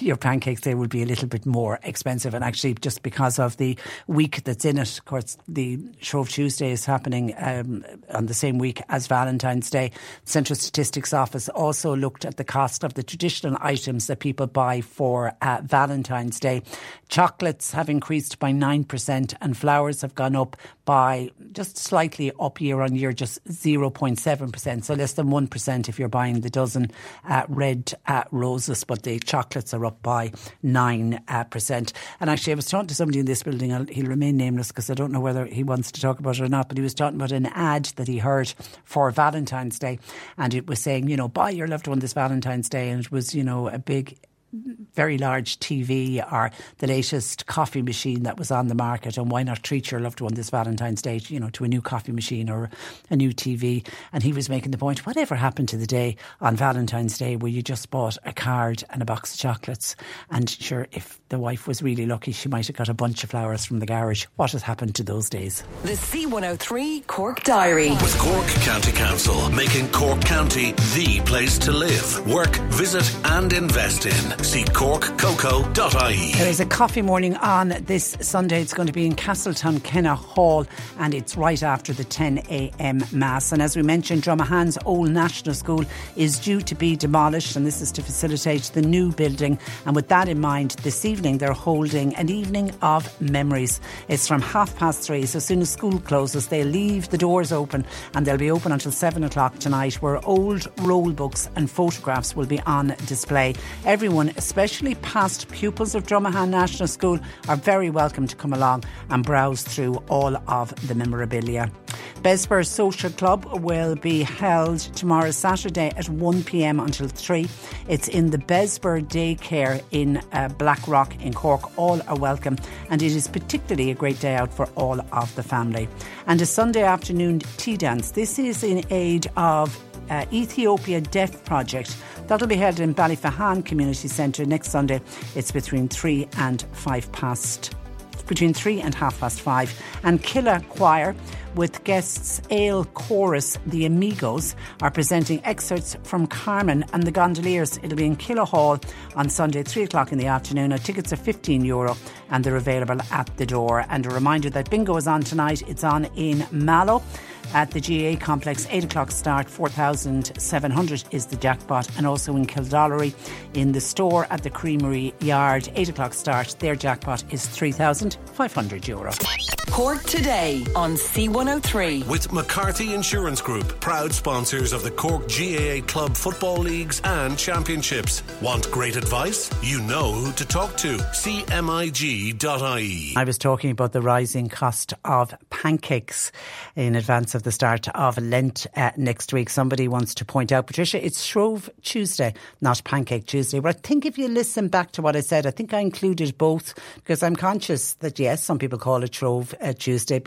your pancakes, they will be a little bit more expensive. And actually, just because of the week that's in it, of course, the Shrove Tuesday is happening um, on the same week as Valentine's Day. Central Statistics Office also looked at the cost of the traditional items that people buy for uh, Valentine's Day. Chocolates have increased by 9% and flowers have gone up by just slightly up year on year, just 0.7%. So less than 1% if you're buying the dozen uh, red uh, roses, but the chocolates are up by 9%. Uh, and actually, I was talking to somebody in this building, he'll remain nameless because I don't know whether he wants to talk about it or not, but he was talking about an ad that he heard for Valentine's Day. And it was saying, you know, buy your loved one this Valentine's Day. And it was, you know, a big very large TV or the latest coffee machine that was on the market and why not treat your loved one this Valentine's Day you know to a new coffee machine or a new TV and he was making the point whatever happened to the day on Valentine's Day where you just bought a card and a box of chocolates? And sure if the wife was really lucky she might have got a bunch of flowers from the garage. What has happened to those days? The C103 Cork Diary. With Cork County Council making Cork County the place to live, work, visit and invest in. See corkcoco.ie. There is a coffee morning on this Sunday. It's going to be in Castleton Kenna Hall and it's right after the 10 a.m. Mass. And as we mentioned, Dromahane's Old National School is due to be demolished and this is to facilitate the new building. And with that in mind, this evening they're holding an evening of memories. It's from half past three. So as soon as school closes, they leave the doors open and they'll be open until seven o'clock tonight where old roll books and photographs will be on display. Everyone, especially past pupils of Dromahane National School, are very welcome to come along and browse through all of the memorabilia. Bessborough Social Club will be held tomorrow, Saturday, at 1 pm until 3. It's in the Bessborough Daycare in uh, Blackrock in Cork. All are welcome, and it is particularly a great day out for all of the family. And a Sunday afternoon tea dance. This is in aid of uh, Ethiopia Deaf Project. That'll be held in Ballyphehane Community Centre next Sunday. It's between 3 and 5 past between three and half past five. And Killer Choir with guests Ale Chorus, the Amigos, are presenting excerpts from Carmen and the Gondoliers. It'll be in Killer Hall on Sunday, 3 o'clock in the afternoon. Our tickets are 15 euro and they're available at the door. And a reminder that bingo is on tonight. It's on in Mallow at the GAA complex, 8 o'clock start, 4,700 is the jackpot, and also in Kildallery in the store at the Creamery Yard, 8 o'clock start, their jackpot is 3,500 euro. Cork today on C103. With McCarthy Insurance Group, proud sponsors of the Cork GAA Club Football Leagues and Championships. Want great advice? You know who to talk to. CMIG.ie. I was talking about the rising cost of pancakes in advance of the start of Lent uh, next week. Somebody wants to point out, Patricia, it's Shrove Tuesday, not Pancake Tuesday. But I think if you listen back to what I said, I think I included both because I'm conscious that, yes, some people call it Shrove uh, Tuesday,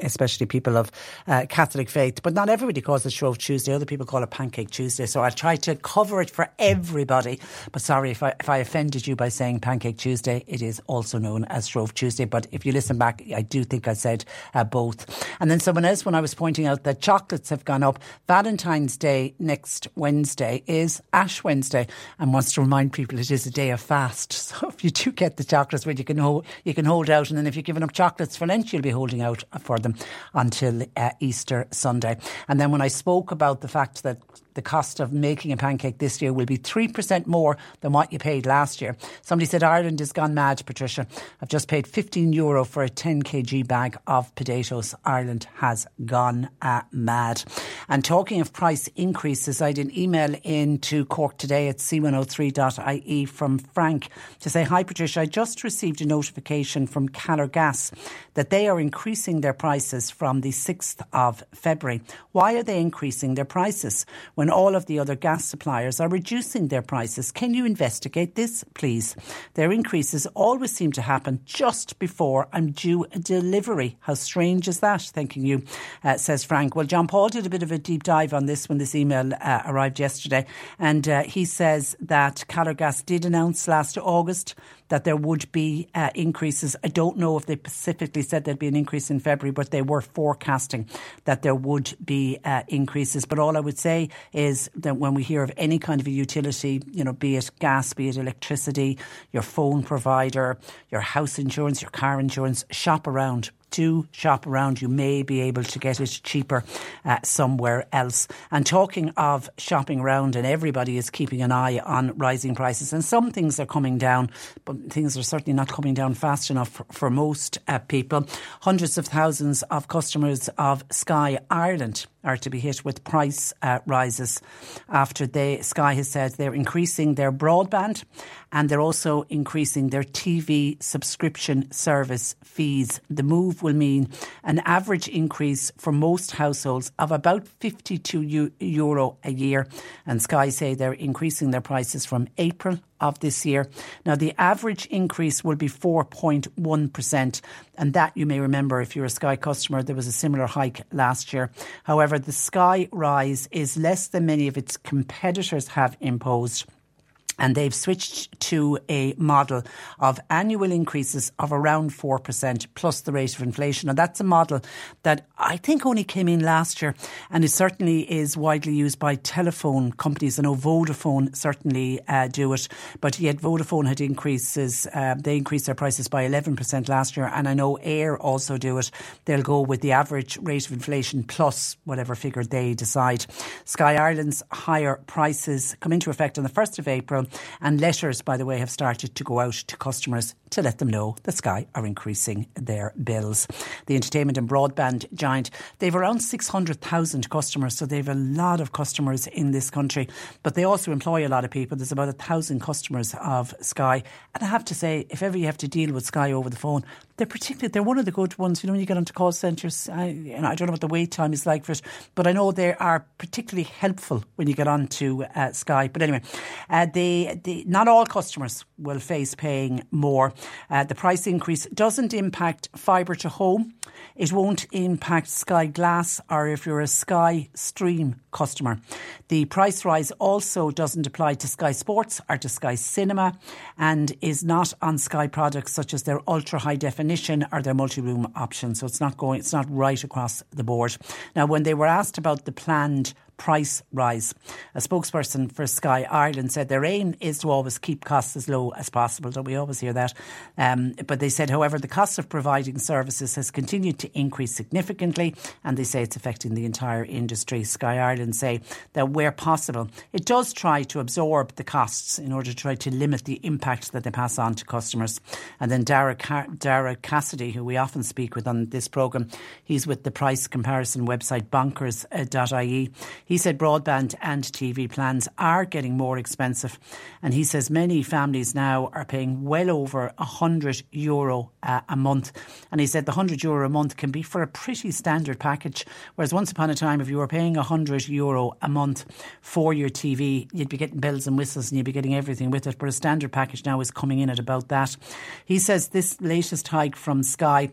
especially people of uh, Catholic faith, but not everybody calls it Shrove Tuesday. Other people call it Pancake Tuesday. So I'll try to cover it for everybody. But sorry if I, if I offended you by saying Pancake Tuesday, it is also known as Shrove Tuesday. But if you listen back, I do think I said uh, both. And then someone else, when I was pointing out that chocolates have gone up, Valentine's Day next Wednesday is Ash Wednesday and wants to remind people it is a day of fast. *laughs* So if you do get the chocolates, well, you can hold, you can hold out. And then if you're giving up chocolates for Lent, you'll be holding out for them until uh, Easter Sunday. And then when I spoke about the fact that the cost of making a pancake this year will be 3% more than what you paid last year. Somebody said Ireland has gone mad, Patricia. I've just paid 15 euro for a 10 kg bag of potatoes. Ireland has gone uh, mad. And talking of price increases, I did an email in to Cork today at c103.ie from Frank to say, Hi Patricia, I just received a notification from Calor Gas that they are increasing their prices from the 6th of February. Why are they increasing their prices when all of the other gas suppliers are reducing their prices? Can you investigate this, please? Their increases always seem to happen just before I'm due a delivery. How strange is that? Thanking you, uh, says Frank. Well, John Paul did a bit of a deep dive on this when this email uh, arrived yesterday, and uh, he says that Calor Gas did announce last August that there would be uh, increases. I don't know if they specifically said there'd be an increase in February, but they were forecasting that there would be uh, increases. But all I would say is that when we hear of any kind of a utility, you know, be it gas, be it electricity, your phone provider, your house insurance, your car insurance, shop around do shop around. You may be able to get it cheaper uh, somewhere else. And talking of shopping around, and everybody is keeping an eye on rising prices, and some things are coming down, but things are certainly not coming down fast enough for, for most uh, people. Hundreds of thousands of customers of Sky Ireland are to be hit with price uh, rises after they, Sky has said they're increasing their broadband and they're also increasing their TV subscription service fees. The move will mean an average increase for most households of about 52 euro a year. And Sky say they're increasing their prices from April of this year. Now, the average increase will be 4.1%. And that you may remember if you're a Sky customer, there was a similar hike last year. However, the Sky rise is less than many of its competitors have imposed and they've switched to a model of annual increases of around 4% plus the rate of inflation. And that's a model that I think only came in last year and it certainly is widely used by telephone companies. I know Vodafone certainly uh, do it, but yet Vodafone had increases, uh, they increased their prices by 11% last year. And I know Eir also do it. They'll go with the average rate of inflation plus whatever figure they decide. Sky Ireland's higher prices come into effect on the 1st of April and letters, by the way, have started to go out to customers to let them know that Sky are increasing their bills. The entertainment and broadband giant, they've around 600,000 customers, so they've a lot of customers in this country, but they also employ a lot of people. There's about a thousand customers of Sky. And I have to say, if ever you have to deal with Sky over the phone, they're particularly, they're one of the good ones. You know, when you get onto call centres, I, you know, I don't know what the wait time is like for it, but I know they are particularly helpful when you get onto uh, Sky. But anyway, uh, they, they, not all customers will face paying more. Uh, the price increase doesn't impact fibre to home. It won't impact Sky Glass or if you're a Sky Stream customer. The price rise also doesn't apply to Sky Sports or to Sky Cinema and is not on Sky products such as their ultra high definition or their multi room options. So it's not going, it's not right across the board. Now, when they were asked about the planned price rise. A spokesperson for Sky Ireland said their aim is to always keep costs as low as possible. Don't we always hear that? Um, but they said, however, the cost of providing services has continued to increase significantly, and they say it's affecting the entire industry. Sky Ireland say that where possible, it does try to absorb the costs in order to try to limit the impact that they pass on to customers. And then Daragh, Daragh Cassidy, who we often speak with on this programme, he's with the price comparison website bonkers.ie. He said broadband and TV plans are getting more expensive. And he says many families now are paying well over 100 euro uh, a month. And he said the 100 euro a month can be for a pretty standard package. Whereas once upon a time, if you were paying 100 euro a month for your TV, you'd be getting bells and whistles and you'd be getting everything with it. But a standard package now is coming in at about that. He says this latest hike from Sky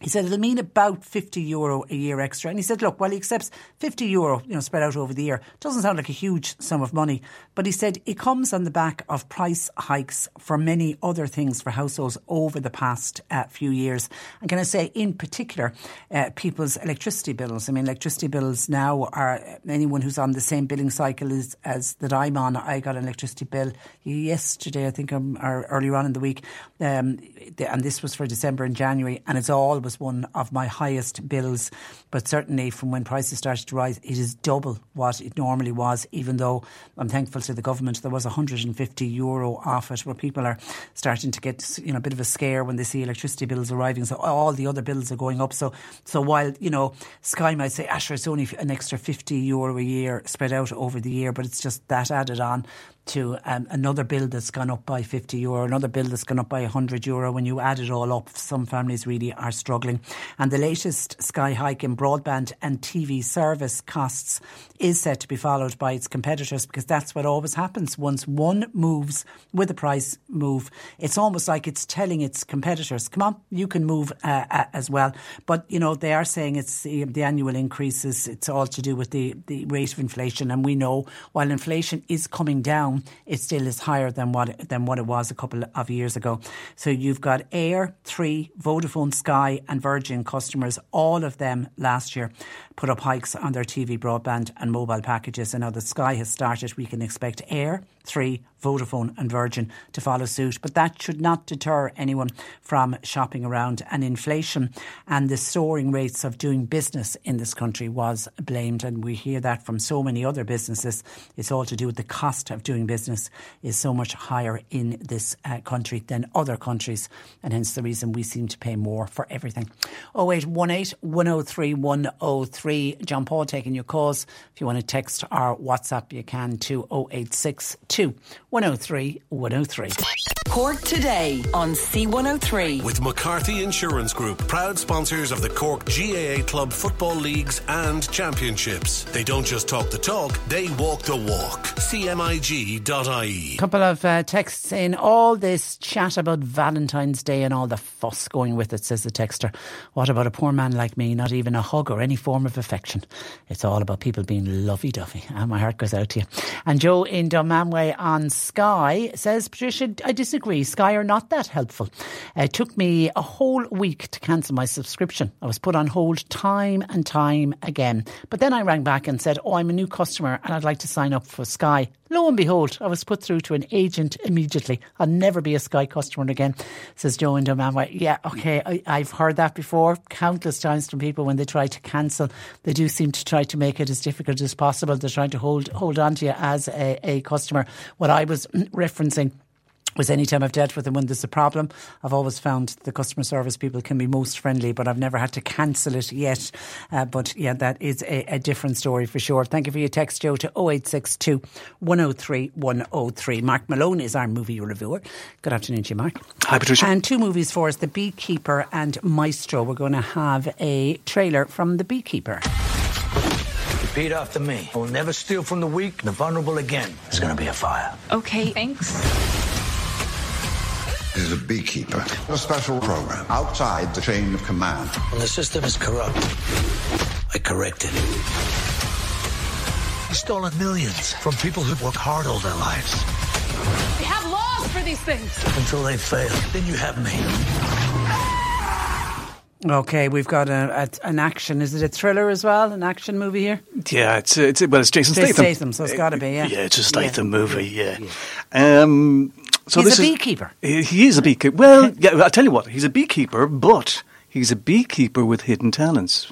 he said it'll mean about 50 euro a year extra. And he said, look, while he accepts 50 euro, you know, spread out over the year, doesn't sound like a huge sum of money. But he said it comes on the back of price hikes for many other things for households over the past uh, few years. And can I say, in particular, uh, people's electricity bills. I mean, electricity bills now are anyone who's on the same billing cycle as, as that I'm on. I got an electricity bill yesterday, I think, um, or earlier on in the week. Um, and this was for December and January. And it's all was one of my highest bills. But certainly from when prices started to rise, it is double what it normally was, even though I'm thankful to the government there was 150 euro off it, where people are starting to get you know a bit of a scare when they see electricity bills arriving. So all the other bills are going up. So so while you know Sky might say, Asher, it's only an extra 50 euro a year spread out over the year, but it's just that added on to um, another bill that's gone up by 50 euro, another bill that's gone up by 100 euro. When you add it all up, some families really are struggling. And the latest Sky hike in broadband and TV service costs is set to be followed by its competitors because that's what always happens. Once one moves with a price move, it's almost like it's telling its competitors, come on, you can move uh, uh, as well. But, you know, they are saying it's the, the annual increases, it's all to do with the, the rate of inflation. And we know while inflation is coming down, it still is higher than what than what it was a couple of years ago. So you've got Eir, Three, Vodafone, Sky, and Virgin customers. All of them last year put up hikes on their TV, broadband, and mobile packages. And now that Sky has started, we can expect Eir, Three, Vodafone and Virgin to follow suit. But that should not deter anyone from shopping around. And inflation and the soaring rates of doing business in this country was blamed. And we hear that from so many other businesses. It's all to do with the cost of doing business is so much higher in this uh, country than other countries. And hence the reason we seem to pay more for everything. 0818 103 103. John Paul taking your calls. If you want to text or WhatsApp, you can to 0862 103 103. Cork today on C103. With McCarthy Insurance Group, proud sponsors of the Cork GAA Club Football Leagues and Championships. They don't just talk the talk, they walk the walk. CMIG.ie. couple of uh, texts in all this chat about Valentine's Day and all the fuss going with it, says the texter. What about a poor man like me? Not even a hug or any form of affection. It's all about people being lovey dovey. And my heart goes out to you. And Joe in Dunmanway guy on Sky says, Patricia, I disagree. Sky are not that helpful. It took me a whole week to cancel my subscription. I was put on hold time and time again. But then I rang back and said, Oh, I'm a new customer and I'd like to sign up for Sky. Lo and behold, I was put through to an agent immediately. I'll never be a Sky customer again, says Joe in Dunmanway. Yeah, okay, I, I've heard that before countless times from people when they try to cancel. They do seem to try to make it as difficult as possible. They're trying to hold hold on to you as a, a customer. What I was *clears throat* referencing was anytime I've dealt with them when there's a problem, I've always found the customer service people can be most friendly, but I've never had to cancel it yet. Uh, but yeah, that is a, a, different story for sure. Thank you for your text, Joe, to 0862 103 103. Mark Malone is our movie reviewer. Good afternoon to you, Mark. Hi, Patricia. And two movies for us The Beekeeper and Maestro. We're going to have a trailer from The Beekeeper. Repeat after me. I will never steal from the weak, and the vulnerable again. There's going to be a fire. Okay, thanks. This is a beekeeper. A special program outside the chain of command. When the system is corrupt, I correct it. He's stolen millions from people who've worked hard all their lives. We have laws for these things. Until they fail, then you have me. Okay, we've got a, a, an action. Is it a thriller as well? An action movie here? Yeah, it's it's well, it's Jason Jason Statham. Statham, so it's got to be. Yeah, Yeah, it's a Statham movie. Yeah. Um, so He's this a beekeeper. He he is a beekeeper. Well, *laughs* yeah, I'll tell you what. He's a beekeeper, but he's a beekeeper with hidden talents.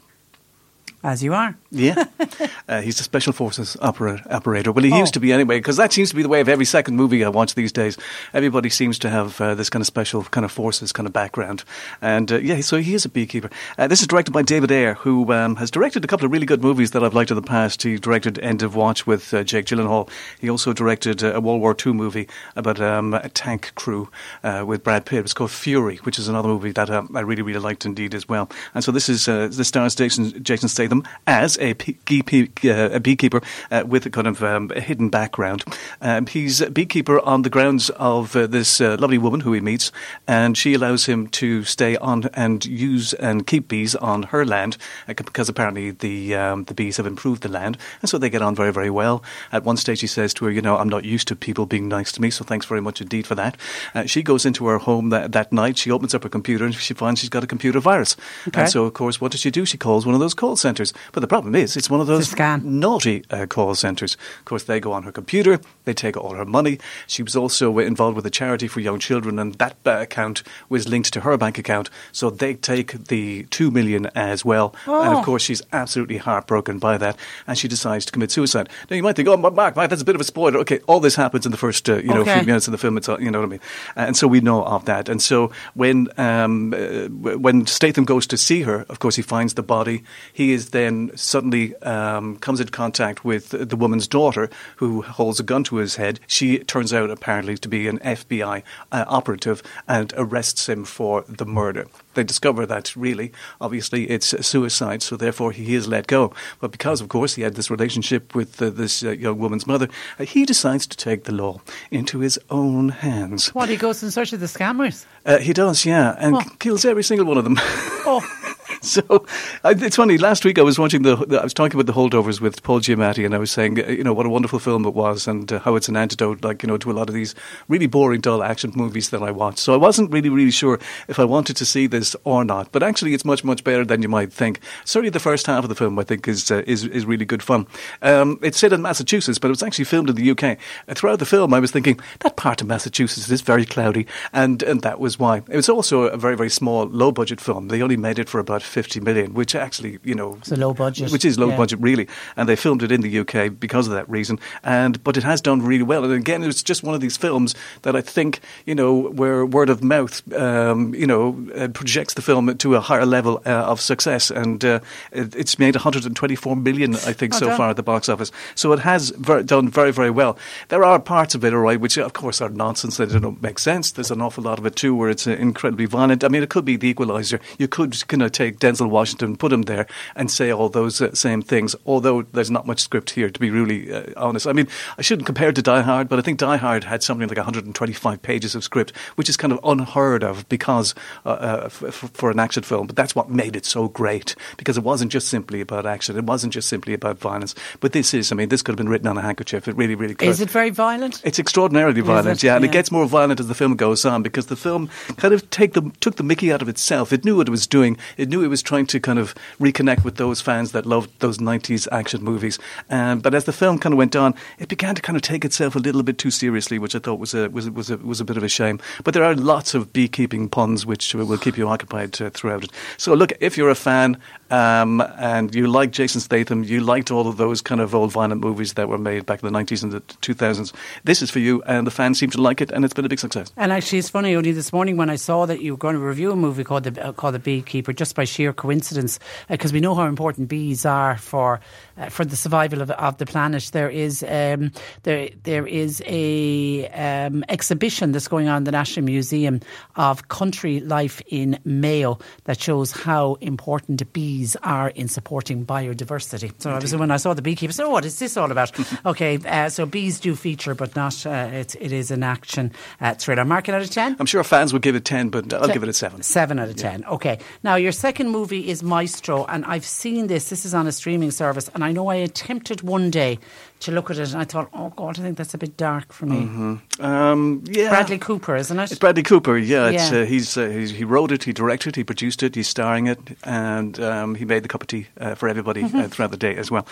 As you are. Yeah, *laughs* uh, he's a special forces opera, operator. Well, he Oh. used to be anyway, because that seems to be the way of every second movie I watch these days. Everybody seems to have uh, this kind of special kind of forces kind of background, and uh, yeah, so he is a beekeeper. Uh, this is directed by David Ayer, who um, has directed a couple of really good movies that I've liked in the past. He directed End of Watch with uh, Jake Gyllenhaal. He also directed uh, a World War II movie about um, a tank crew uh, with Brad Pitt. It's called Fury, which is another movie that um, I really, really liked indeed as well. And so this is uh, this stars Jason, Jason Statham as a, bee- bee- uh, a beekeeper uh, with a kind of um, a hidden background. Um, he's a beekeeper on the grounds of uh, this uh, lovely woman who he meets, and she allows him to stay on and use and keep bees on her land because apparently the um, the bees have improved the land, and so they get on very, very well. At one stage, he says to her, "You know, I'm not used to people being nice to me, so thanks very much indeed for that." Uh, she goes into her home that, that night. She opens up her computer and she finds she's got a computer virus. Okay. And so, of course, what does she do? She calls one of those call centres. But the problem is, it's one of those naughty uh, call centres. Of course, they go on her computer, they take all her money. She was also involved with a charity for young children, and that uh, account was linked to her bank account. So they take the two million as well. And Oh. of course, she's absolutely heartbroken by that, and she decides to commit suicide. Now, you might think, oh, Mark, Mark, that's a bit of a spoiler. Okay, all this happens in the first, uh, you know, Okay. few minutes of the film. It's, all- you know what I mean? And so we know of that. And so when um, uh, when Statham goes to see her, of course, he finds the body. He is then suddenly um, comes in contact with the woman's daughter, who holds a gun to his head. She turns out apparently to be an FBI uh, operative and arrests him for the murder. They discover that really, obviously, it's a suicide, so therefore he is let go. But because, of course, he had this relationship with uh, this uh, young woman's mother, uh, he decides to take the law into his own hands. What, he goes in search of the scammers? Uh, he does, yeah, and Oh. kills every single one of them. Oh. *laughs* *laughs* so I, it's funny. Last week I was watching the. I was talking about the holdovers with Paul Giamatti, and I was saying, uh, you know, what a wonderful film it was, and uh, how it's an antidote, like you know, to a lot of these really boring, dull action movies that I watch. So I wasn't really, really sure if I wanted to see this or not. But actually, it's much, much better than you might think. Certainly, the first half of the film I think is uh, is is really good fun. Um, it's set in Massachusetts, but it was actually filmed in the UK. Throughout the film, I was thinking that part of Massachusetts is very cloudy, and and that was why. It was also a very, very small, low budget film. They only made it for about fifty million, which actually, you know, It's a low budget. which is low Yeah. budget really, and they filmed it in the UK because of that reason. And but it has done really well. And again, it's just one of these films that I think you know where word of mouth, um, you know, uh, projects the film to a higher level uh, of success. And uh, it's made 124 million, I think, Oh, so done. far at the box office. So it has ver- done very, very well. There are parts of it, all right, which of course are nonsense. They don't make sense. There's an awful lot of it too, where it's uh, incredibly violent. I mean, it could be the Equalizer. You could kind of take Denzel Washington, put him there, and say all those uh, same things. Although there's not much script here, to be really uh, honest. I mean, I shouldn't compare it to Die Hard, but I think Die Hard had something like 125 pages of script, which is kind of unheard of because uh, uh, f- for an action film. But that's what made it so great because it wasn't just simply about action. It wasn't just simply about violence. But this is, I mean, this could have been written on a handkerchief. It really, really could. Is it very violent? It's extraordinarily violent, it? yeah, and it gets more violent as the film goes on because the film kind of take the, took the mickey out of itself. It knew what it was doing. It knew it was trying to kind of reconnect with those fans that loved those 90s action movies. Um, but as the film kind of went on, it began to kind of take itself a little bit too seriously, which I thought was a, was, was, a, was a bit of a shame. But there are lots of beekeeping puns which will keep you occupied uh, throughout it. So look, if you're a fan um, and you like Jason Statham, you liked all of those kind of old violent movies that were made back in the 90s and the 2000s, this is for you. And the fans seem to like it, and it's been a big success. And actually, it's funny. Only this morning when I saw that you were going to review a movie called the uh, called the Beekeeper, just by sheer coincidence, because we know how important bees are for uh, for the survival of, of the planet. There is um, there there is a um, exhibition that's going on in the National Museum of country life in Mayo that shows how important bees are in supporting biodiversity. So I was when I saw the beekeeper, I said, "Oh, what is this all about?" *laughs* okay, uh, so bees do feature, but not uh, it, it is an action uh, thriller. Mark it out of ten. I'm sure fans would give it 10, but I'll Te- give it a 7. Seven out of ten. Okay. Now your second movie is Maestro, and I've seen this. This is on a streaming service, and I know I attempted one day to look at it, and I thought, oh God, I think that's a bit dark for me. Mm-hmm. Um, yeah. Bradley Cooper, isn't it? It's Bradley Cooper, yeah. It's, Yeah. Uh, he's, uh, he's he wrote it, he directed, he produced it, he's starring it, and um, he made the cup of tea uh, for everybody uh, Mhm. throughout the day as well.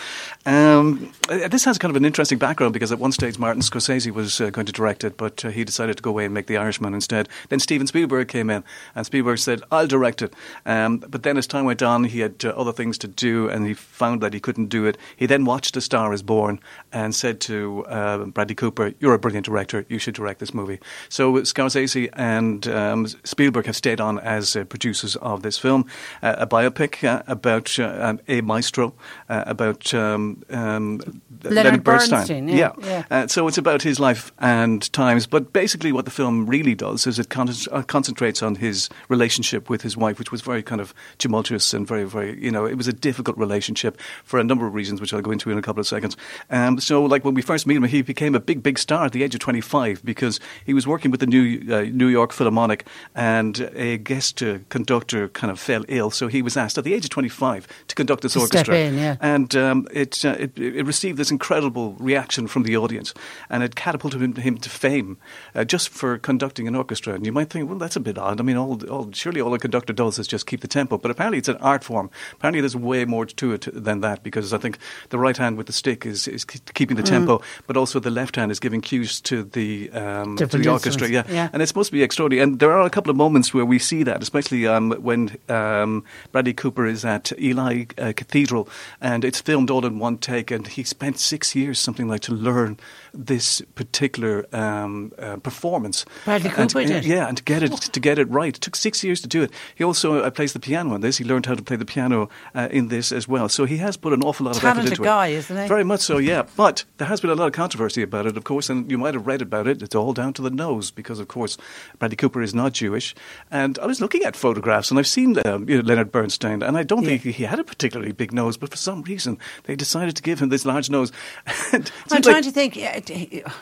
Um, uh, this has kind of an interesting background because at one stage Martin Scorsese was uh, going to direct it, but uh, he decided to go away and make The Irishman instead. Then Steven Spielberg came in, and Spielberg said, "I'll direct it." Um, but then as time went on, he had uh, other things to do, and he found that he couldn't do it. He then watched A Star Is Born and said to uh, Bradley Cooper, "You're a brilliant director. You should direct this movie." So Scorsese and um, Spielberg have stayed on as uh, producers of this film, uh, a biopic uh, about uh, um, a maestro, uh, about um, um, Leonard Bernstein, yeah, yeah. Uh, so it's about his life and times. But basically, what the film really does is it con- uh, concentrates on his relationship with his wife, which was very kind of tumultuous and very, very, you know, it was a difficult relationship for a number of reasons, which I'll go into in a couple of seconds. Um, so, like when we first met him, he became a big, big star at the age of 25 because he was working with the New uh, New York Philharmonic, and a guest uh, conductor kind of fell ill. So he was asked at the age of 25 to conduct this To orchestra, in, yeah. and um, it, uh, it it received this incredible reaction from the audience, and it catapulted him, him to fame uh, just for conducting an orchestra. And you might think, well, that's a bit odd. I mean, all, all surely all a conductor does is just keep the tempo, but apparently it's an art form. Apparently there's way more to it than that because I think the right hand with the stick is, is keeping the Mm. tempo, but also the left hand is giving cues to the um, to the orchestra. Yeah. yeah. and it's supposed to be extraordinary. And there are a couple of moments where we see that, especially um, when um, Bradley Cooper is at Ely uh, Cathedral, and it's filmed all in one take. And he spent six years, something like, to learn this particular um, uh, performance. Bradley And- Cooper did? yeah, and to get it to get it right, it took six years to do it. He also uh, plays the piano in this. He learned how to play the piano uh, in this as well. So he has put an awful lot of effort Talented into guy, it. isn't he? Very much so, yeah. But there has been a lot of controversy about it, of course, and you might have read about it. It's all down to the nose because, of course, Bradley Cooper is not Jewish. And I was looking at photographs, and I've seen um, you know, Leonard Bernstein, and I don't think he had a particularly big nose, but for some reason they decided to give him this large nose. *laughs* And I'm trying like- to think. Yeah,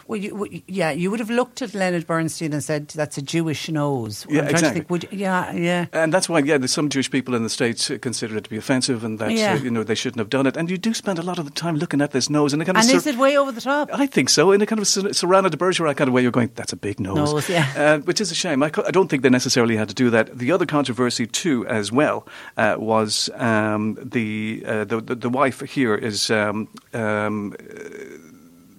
well, you, well, yeah, you would have looked at Leonard Bernstein and said that's a Jewish nose. Yeah, I'm trying exactly. to think. Would you, yeah, yeah. And that's why, yeah, there's some Jewish people in the States uh, consider it to be offensive and that, Yeah. uh, you know, they shouldn't have done it. And you do spend a lot of the time looking at this nose and kind of... And sur- is it way over the top? I think so, in a kind of Ser- Cyrano de Bergerac kind of way. You're going, that's a big nose. Nose, yeah. Uh, which is a shame. I, co- I don't think they necessarily had to do that. The other controversy, too, as well, uh, was um, the, uh, the, the the wife here is. Um, um,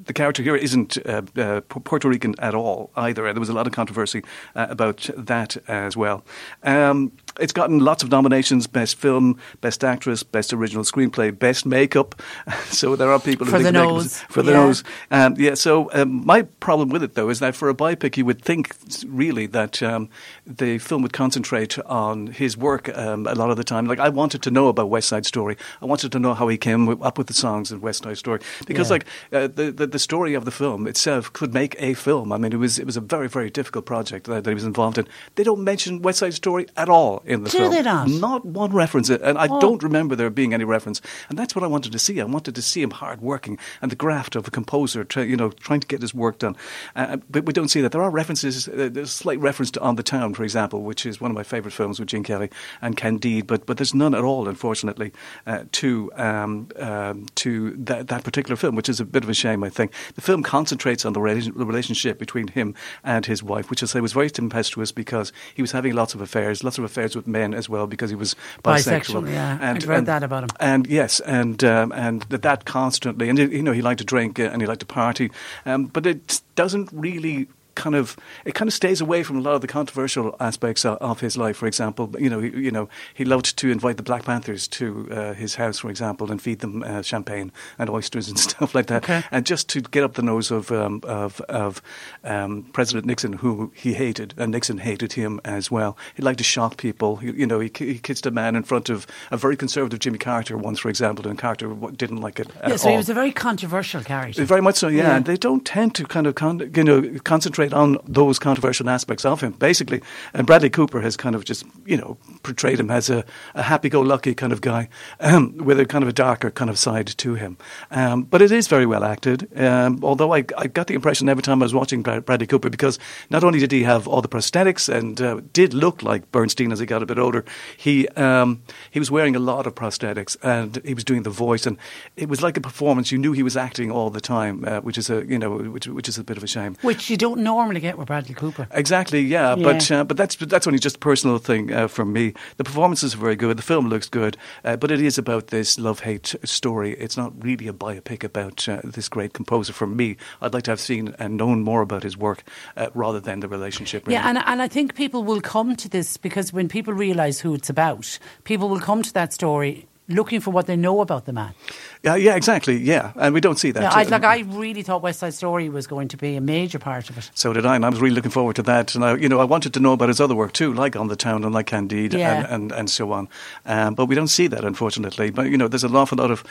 the character here isn't uh, uh, Puerto Rican at all either. There was a lot of controversy uh, about that as well. Um, it's gotten lots of nominations: best film, best actress, best original screenplay, best makeup. *laughs* so there are people who For think the nose, for the yeah. nose. Um, yeah. So um, my problem with it though is that for a biopic, you would think really that um, the film would concentrate on his work um, a lot of the time. Like I wanted to know about West Side Story. I wanted to know how he came up with the songs in West Side Story because Yeah. like uh, the, the the story of the film itself could make a film. I mean, it was it was a very very difficult project that, that he was involved in. They don't mention West Side Story at all. In the Do film. they not? Not one reference, and I Oh. don't remember there being any reference. And that's what I wanted to see. I wanted to see him hard working and the graft of a composer, try, you know, trying to get his work done. Uh, but we don't see that. There are references. Uh, there's a slight reference to On the Town, for example, which is one of my favourite films with Gene Kelly and Candide. But but there's none at all, unfortunately, uh, to um, um, to that, that particular film, which is a bit of a shame. I think the film concentrates on the, rela- the relationship between him and his wife, which I say was very tempestuous because he was having lots of affairs, lots of affairs with men as well because he was bisexual. Bisexual, yeah. I'd read that about him. And yes, and um, and that, that constantly, and you know, he liked to drink uh, and he liked to party, um, but it doesn't really kind of it kind of stays away from a lot of the controversial aspects of, of his life. For example, you know, he, you know, he loved to invite the Black Panthers to uh, his house, for example, and feed them uh, champagne and oysters and *laughs* stuff like that, Okay. and just to get up the nose of um, of, of um, President Nixon, who he hated, and Nixon hated him as well. He liked to shock people. He, you know, he, he kissed a man in front of a very conservative Jimmy Carter once, for example, and Carter didn't like it at Yeah, so all. he was a very controversial character. Very much so, yeah. Yeah. And they don't tend to kind of con- you know concentrate on those controversial aspects of him. Basically, and Bradley Cooper has kind of just you know portrayed him as a, a happy-go-lucky kind of guy um, with a kind of a darker kind of side to him. Um, but it is very well acted. Um, although I, I got the impression every time I was watching Brad- Bradley Cooper because not only did he have all the prosthetics and uh, did look like Bernstein as he got a bit older, he um, he was wearing a lot of prosthetics and he was doing the voice and it was like a performance. You knew he was acting all the time, uh, which is a you know which which is a bit of a shame. Which you don't normally get with Bradley Cooper. Exactly, yeah, Yeah. but uh, but that's that's only just a personal thing uh, from me. The performances are very good. The film looks good, uh, but it is about this love hate story. It's not really a biopic about uh, this great composer. For me, I'd like to have seen and known more about his work uh, rather than the relationship. Really. Yeah, and, and I think people will come to this because when people realise who it's about, people will come to that story looking for what they know about the man. yeah, yeah, exactly, yeah, and we don't see that. Yeah, I, like I really thought West Side Story was going to be a major part of it. So did I, and I was really looking forward to that. And I, you know, I wanted to know about his other work too, like On the Town and like Candide Yeah. and, and, and so on. Um, but we don't see that, unfortunately. But you know, there's an awful lot of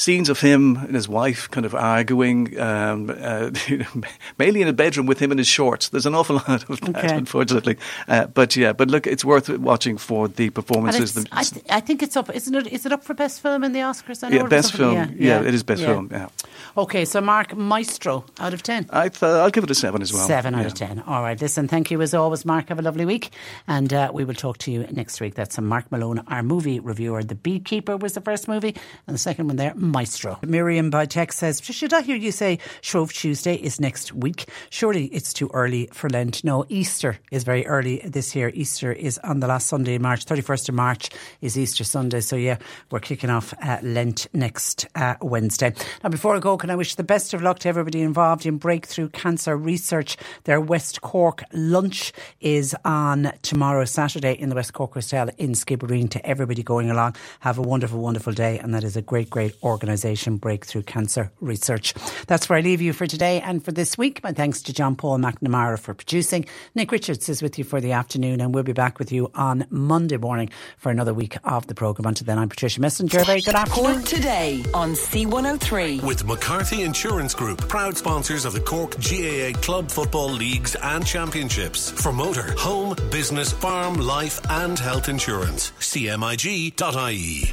scenes of him and his wife kind of arguing, um, uh, *laughs* mainly in a bedroom with him in his shorts. There's an awful lot of that, Okay. unfortunately. Uh, but yeah, but look, it's worth watching for the performances. the- I, th- I think it's up, isn't it? Is it up for best film in the Oscars? I yeah, best up for- film. Yeah, it is best film. Yeah, Okay, so Mark Maestro out of ten. I th- I'll give it a seven as well. Seven out Yeah. of ten. All right, listen, thank you as always, Mark. Have a lovely week, and uh, we will talk to you next week. That's Mark Malone, our movie reviewer. The Beekeeper was the first movie, and the second one there, Maestro. Miriam by text says, "Should I hear you say Shrove Tuesday is next week? Surely it's too early for Lent. No, Easter is very early this year. Easter is on the last Sunday in March. Thirty first of March is Easter Sunday. So yeah, we're kicking off uh, Lent next uh, Wednesday. Now, before I go, can I wish the best of luck to everybody involved in breakthrough cancer research? Their West Cork lunch is on tomorrow, Saturday, in the West Cork Hotel in Skibbereen. To everybody going along, have a wonderful, wonderful day, and that is a great, great organisation, Breakthrough Cancer Research. That's where I leave you for today and for this week. My thanks to John Paul McNamara for producing. Nick Richards is with you for the afternoon, and we'll be back with you on Monday morning for another week of the programme. Until then, I'm Patricia Messenger. Very good afternoon. Cork today on C103. With McCarthy Insurance Group, proud sponsors of the Cork GAA Club Football Leagues and Championships. For motor, home, business, farm, life, and health insurance. CMIG.ie.